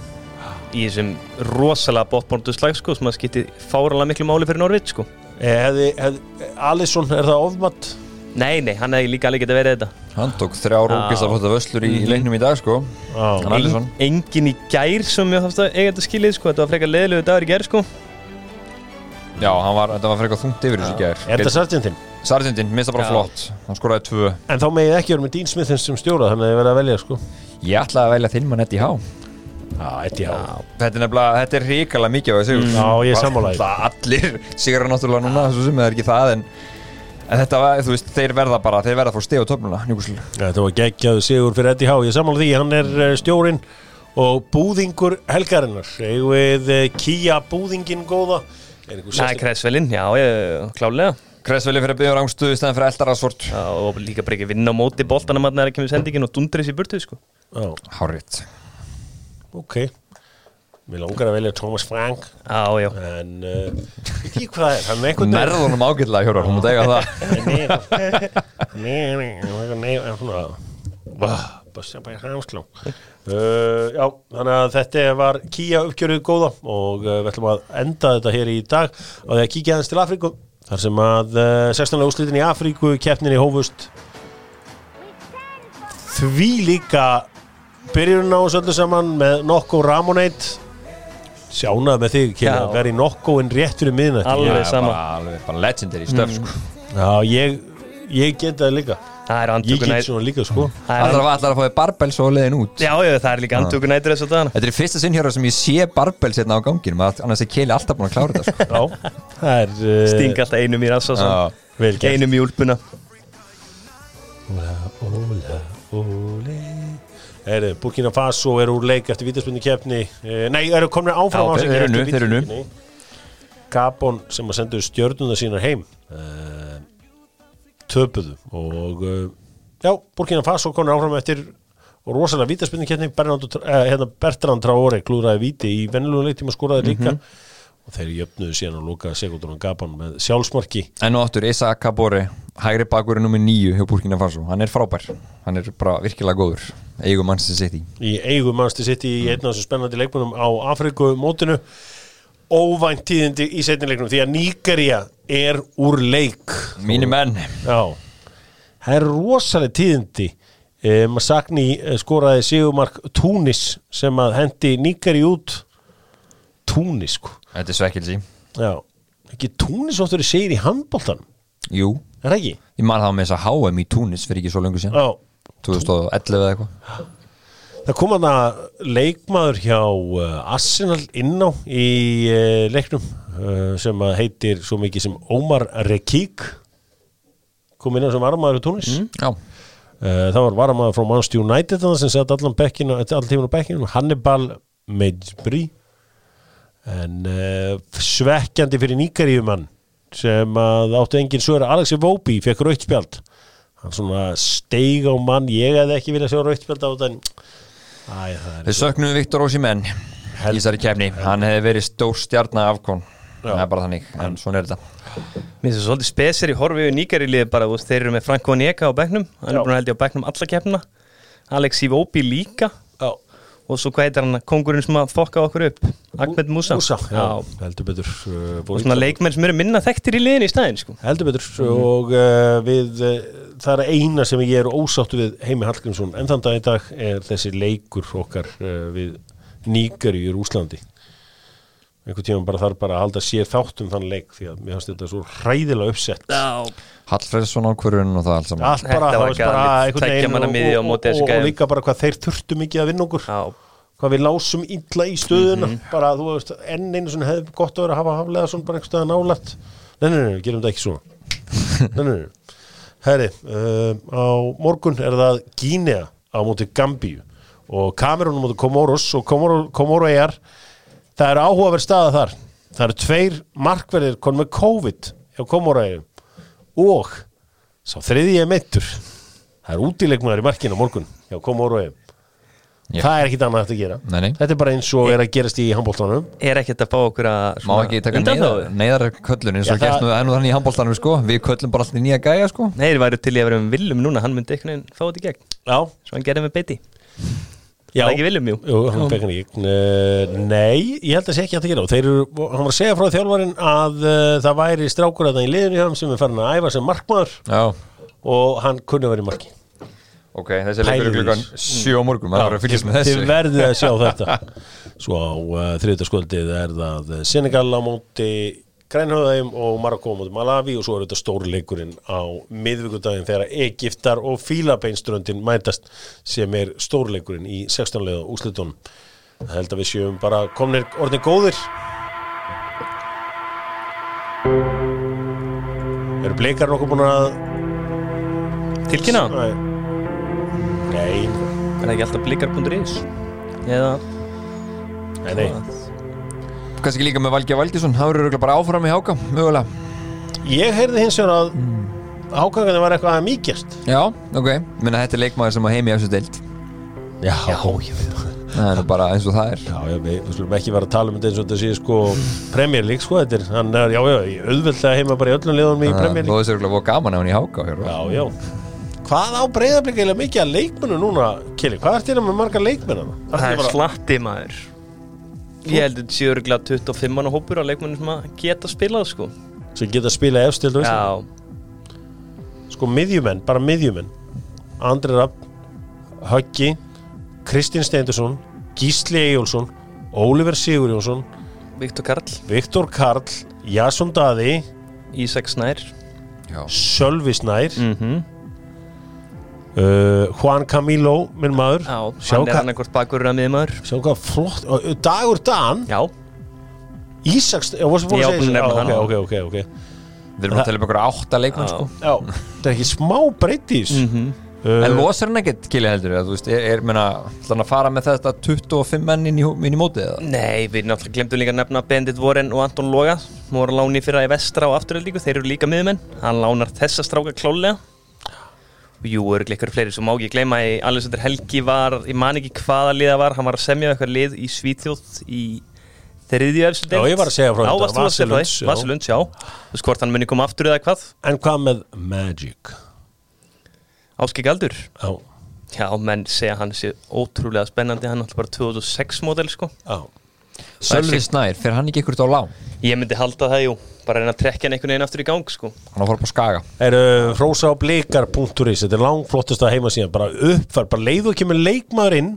í þessum rosalega bóttbóndu slag sko, sem að skipti fáralega miklu máli fyrir Norvit sko. Hefði, hefði, Alisson, er það ofmatt? Nei, nei, hann hefði líka alveg getað verið þetta. Hann tók þrjá rókist að fóta vöslur í, í leiknum í dag sko. Alisson. Engin í gær sem ég hafði eiga þetta skilið sko. Þetta var frekar leðilegu dagur í gær sko. Já, var, þetta var frekar þungt yfir þessu gær. Er það Sargentin? Sargentin, minnst það bara Já. flott. Hann skoraði tvö. En þá megið ekki vera með Dean Smith sem stjóra þannig að ég verði að velja sko. Ég ætlaði að velja þinn mann Já, Eddie Há Þetta er nefnilega, þetta er ríkala mikið á þessu Mm. Er allir sigur náttúrulega núna, þessu sem það er ekki það en, en þetta var, þú veist, þeir verða bara þeir verða að fá steg á töfluna, njúkusl Þetta var geggjaðu sigur fyrir Eddie Há Ég samála því, hann er eh, stjórinn og búðingur helgarinnar. Við eh, Kia búðingin góða? Sérstök Kresvelin, já, ég, klálega Kresveli fyrir að byggja rángstuð í stæðan fyrir eldarasvort og líka bara ekki vinna á móti boltanum að það er ekki með sendingin og dundris í burtu sko. Já, Háriðt ok Mér langar að velja Thomas Frank Já, já, En uh, veit ekki hvað það er Hann er einhvern Nærðunum ágætlega, Hjórar, hún múti eiga það Nei, nei, bara hamsklá uh, Já, þannig að þetta var Kia uppgjörið góða og uh, við ætlum að enda þetta hér í dag og því að kíkja aðeins til Afríku þar sem að uh, 16. úrslitin í Afríku keppnin í hófust því líka byrjun á þessu öllu saman með Nokko Ramonate. Sjánað með þig Já. að vera í Nokkoinn rétt fyrir miðnætti. Alveg Já, sama. bara, alveg, bara legendary stöf, sko. Já, ég, ég get það líka. Það er Ég get svona líka sko. Það Allar er, að, allar að fá barbels og leiðin út? Já, já, það er líka andtökuna eitthvað þessu dagana. Þetta er í fyrsta sinn Hjórar sem ég sé barbels hérna á ganginum að- annars er Keli alltaf búin að klára þetta, sko. Já, það er uh, Stinga alltaf einum í Já. vel gert. Einum í úlpuna. Óla, óla, óli Heyri, Burkina Faso er úr leik eftir vítaspunni keppni. Uh, Nei, eru komin áfram á sig eru eftir eru vítaspyrnunni. Gabon sem að sendu stjörnuna sínar heim. Uh, töpuðu og uh, já, Burkina Faso komin áfram eftir og rosalega Bernardo- eh, hérna, Bertrand Traore klúraði víti í vennilegum leiktíma skoraði líka. Og þeir jöfnuðu síðan að lúka sekundunum gapan með sjálfsmarki. En og aftur, Issa Kabore hægri bakurinn nummer nýju hjá Burkina Faso hann er frábær, hann er bara virkilega góður. Eigum Manchester City. Í eigum mannstu sitt í einn af þessum spennandi leikmunum á Afriku mótinu óvænt tíðindi í setnileiknum því að Nígeria er úr leik. Mínir menn. Já, það er rosalega tíðindi. E, Masagni eh, skoraði Sigumark Túnis sem að hendi Nígeri út. Túnis sko. Þetta er svekkilsi. Já, ekki Túnis oftur er segir í handbóltan Jú, er það ekki? ég man það með þess að HM í Túnis fyrir ekki svo lengur síðan. Já, 2011 eða eitthvað. Það kom hann að leikmaður hjá uh, Arsenal inná í uh, leiknum uh, sem heitir svo mikið sem Omar Rekik. Kom inn á sem varamaður í Túnis. Já, Uh, það var varamaður frá Manchester United sem sett allan tíminu á bekkinu Hannibal Mejbri en svekkjandi fyrir Níkaríumann sem að áttu engin svöra Alexi Vóbi fekk rautspjald hann svona steig á mann. Ég hefði ekki viljað sjá rautspjald á þetta við söknum Viktor Ósimenn í þessari kefni, hann hefði verið stór stjarnar afkon það er bara þannig, en svona er þetta. Mér finnst það svolítið spesir í horfi við Nígari liði bara, þeir eru með Franko Onyeka á bekknum. Hann er búin að held ég á bekknum alla keppna Alex Ivobi líka og svo hvað heitir hann, kongurinn sem að fokka okkur upp? Ahmed Musa, Músa, já, Já. heldur betur uh, og svona leikmenn sem eru minna þekktir í liðin í stæðin sko. heldur betur og uh, við uh, það er eina sem ég er ósáttu við Heimi Hallgrímsson en þann dag í dag er þessi leikur okkar uh, við Nígari í Rúslandi einhvern tíma bara þarf bara að halda sér þátt um þann leik því að mér finnst þetta svo hræðilega uppsett. Hallfredsson ákvörðun og það allt saman. Allt bara, það var bara einhvern veginn og, og, og, líka bara hvað þeir þurftu mikið að vinna okkur. Já, hvað við lásum illa í stöðuna. Bara þú veist, enn einu svona hefði gott að vera að hafa haflega svona bara einhverstað nálætt nei, nei, nei, gerum þetta ekki svona. Nei, nei, nei, herri uh, á morgun er það Gínea á móti Gambíu og Kamerun á móti Komoros og er það er áhugaverð staða þar. Það eru tveir markverðir konum með COVID hjá Komoro og sá þriði er meittur það er útileikmaður í markinu morgun hjá Komoro Já. það er ekkit annað hægt að gera. Nei, nei. þetta er bara eins og er að gerast í handbóltanum er ekkert að fá okkur að Má ekki taka neyðar, neyðarköllun eins og það- gert nú, það er nú þannig í handbóltanum sko. Við köllum bara alltaf nýja gæja sko. Nei, þeir væru til í að vera um Viljum núna, hann myndi einhvern veginn fá þetta í gegn. Já, Svo hann gerði með beiti. já Það er ekki Viljum, jú. Uh, Nei, ég held að sé ekki hægt að gera. Og þeir eru, hann var að segja frá þjálfarinn að uh, það væri strákur að það í liðinu hjá hann sem er farin að æfa sem markmaður. Já, og hann kunni að vera í marki. Ok, þessi leikur er klukkan þessu. sjö á morgun. Maður þarf að fylgjast með Þið þessu. verðið að sjá þetta. Svo á uh, þriðutaskvöldið er það Senegal á móti Grænhöðaðum og Marokko á móti Malawi og svo er þetta stórleikurinn á miðvíkudaginn þegar Egiptar og Fílabeinströndin mætast sem er stórleikurinn í 16 leiða úslitunum Það held að við séum bara komnir orðin góðir. Eru bleikar nokkuð búin að Tilkynna, Nei. Nei, er það ekki alltaf blikar.is Eða nei, nei. Kannski líka með Valgeir Valgjesson Það verður bara áfram í háka, mögulega. Ég heyrði hins vegar að ákvæðan var eitthvað að mýkjast. Já, ok, minna þetta er leikmaður sem á heimi eftir deild. Já, já, já, Það er bara eins og það er. Já, já við, við skulum ekki vera að tala um þetta eins og þetta sé sko Premier League sko, þetta er, hann er, já, já, ég auðveldlega heima bara í öllum liðunum í Premier Það League. er örugglega voru gaman ef hann í háka hér, Já, já. Hvað á breyðablík eða mikið að leikmennu núna, Kili? Hvað er til að með marga leikmennana? Það er slatti maður Ég held að þetta séu örgulega 25 manna hópur af leikmennum sem að geta spilað sko. Sem geta að spila efstild og Já, Sko miðjumenn, bara miðjumenn. Andri Rapp, Höggi Kristinn Steindursson Gísli Eyjólfsson Óliver Sigurjónsson Viktor Karl, Viktor Karl Jason Daði Ísak Snær. Sölvi Snær. Mm uh, Juan Camilo, minn maður. Já, Sjá hann er hvað- annarkvort bakur að miðmaður Sjá hvað flott uh, Dagur Dan, Já, Ísaks Já, varstu búin Já, að búin segja að þessu? nefna Já, hann. ok, ok, ok Við erum að tala um einhverja átta leikmann sko. Já, það er ekki smá breytis Mhm. En uh, losar hann ekkert kili heldur þú veist, er, er menna, þannig að fara með þetta 25 menn inn í, inn í mótið eða? Nei, við náttúrulega glemdum líka að nefna Bendit Voren og Anton Loga. Sem voru að láni fyrra í vestra og afturöldíku, þeir eru líka miðmenn hann lánar þessa stráka klálega Jú, eru ykkur fleiri, svo má ekki gleyma að Alexander Helgi var, ég man ekki hvaða liða var hann var að semja eitthvað lið í Svítjóð í þriðju efstu Já, ég var að segja frá þetta, Vasilunds, já. Þú hvort hann muni koma aftur eða hvað? En hvað með Magic? Áskik Aldur Já, Já, menn segja hann sé ótrúlega spennandi hann er alltaf bara 2006 model sko. Já Sölvi Snær, fyrir hann ekki ykkur á lán? Ég myndi halda það, jú, bara reyna að trekja hann einhvern veginn aftur í gang sko. Hann á að fara upp á skaga. Eru frósa á blikar.is þetta er langflottasta heimasíðan bara uppfært, bara leiðu ekki með leikmaður inn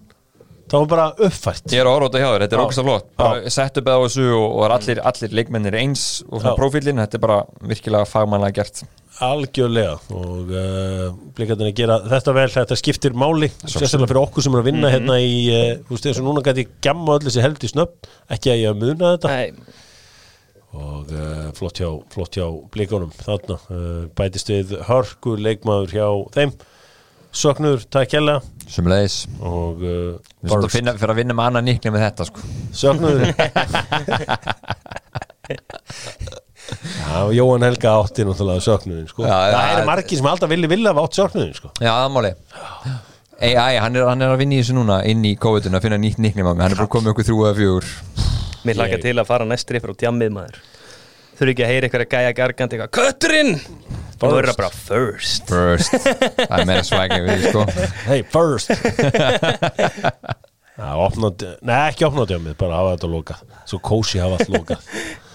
þá er bara uppfært. Ég er að á þetta hjá þér, þetta er ógst flott. Bara sett upp eða á þessu og, og er allir, allir leikmennir eins og svona prófílinn, þetta er bara virkilega fagmannlega gert algjörlega og uh, blikarnir gera þetta vel, þetta skiptir máli sérstaklega fyrir okkur sem er að vinna hérna í uh, þú veist þess að núna gæti ég gemma öll þessi heldi snöpp ekki að ég að muna þetta. Nei, og uh, flott hjá, flott hjá blikunum þarna, uh, bætist við hörku leikmaður hjá þeim. Söknuður, takk kjærlega sem leiðis og uh, að finna, fyrir að vinna með annað nikni með þetta sko. söknuður Já, Jóhann Helga átti náttúrulega söknuðin sko. Já, það já. er margir sem alltaf vilja vilja átt söknuðin sko. Já, það máli. AI, hann hann er að vinna í þessu núna inn í COVID-19 að finna nýtt nikni með mig, hann er bara komið okkur þrjú eða fjögur. Mér Ég- til að fara næstri frá djammið maður. Þurfi ekki að heyra eitthvað að gæja gargandi eitthvað Kötturinn! Það verður bara first. First, það er meira svægni við sko. Hey, first. Nei ekki opnandi á mig bara hafa þetta lokað, svo kósi hafa allt lokað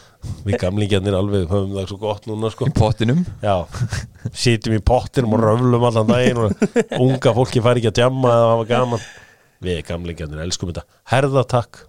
við gamlingjarnir alveg höfum það svo gott núna sko. Í pottinum. Já, sitjum í pottinum og röflum allan daginn og unga fólki fær ekki að djamma eða hafa gaman. Við gamlingjarnir elskum þetta. Herða takk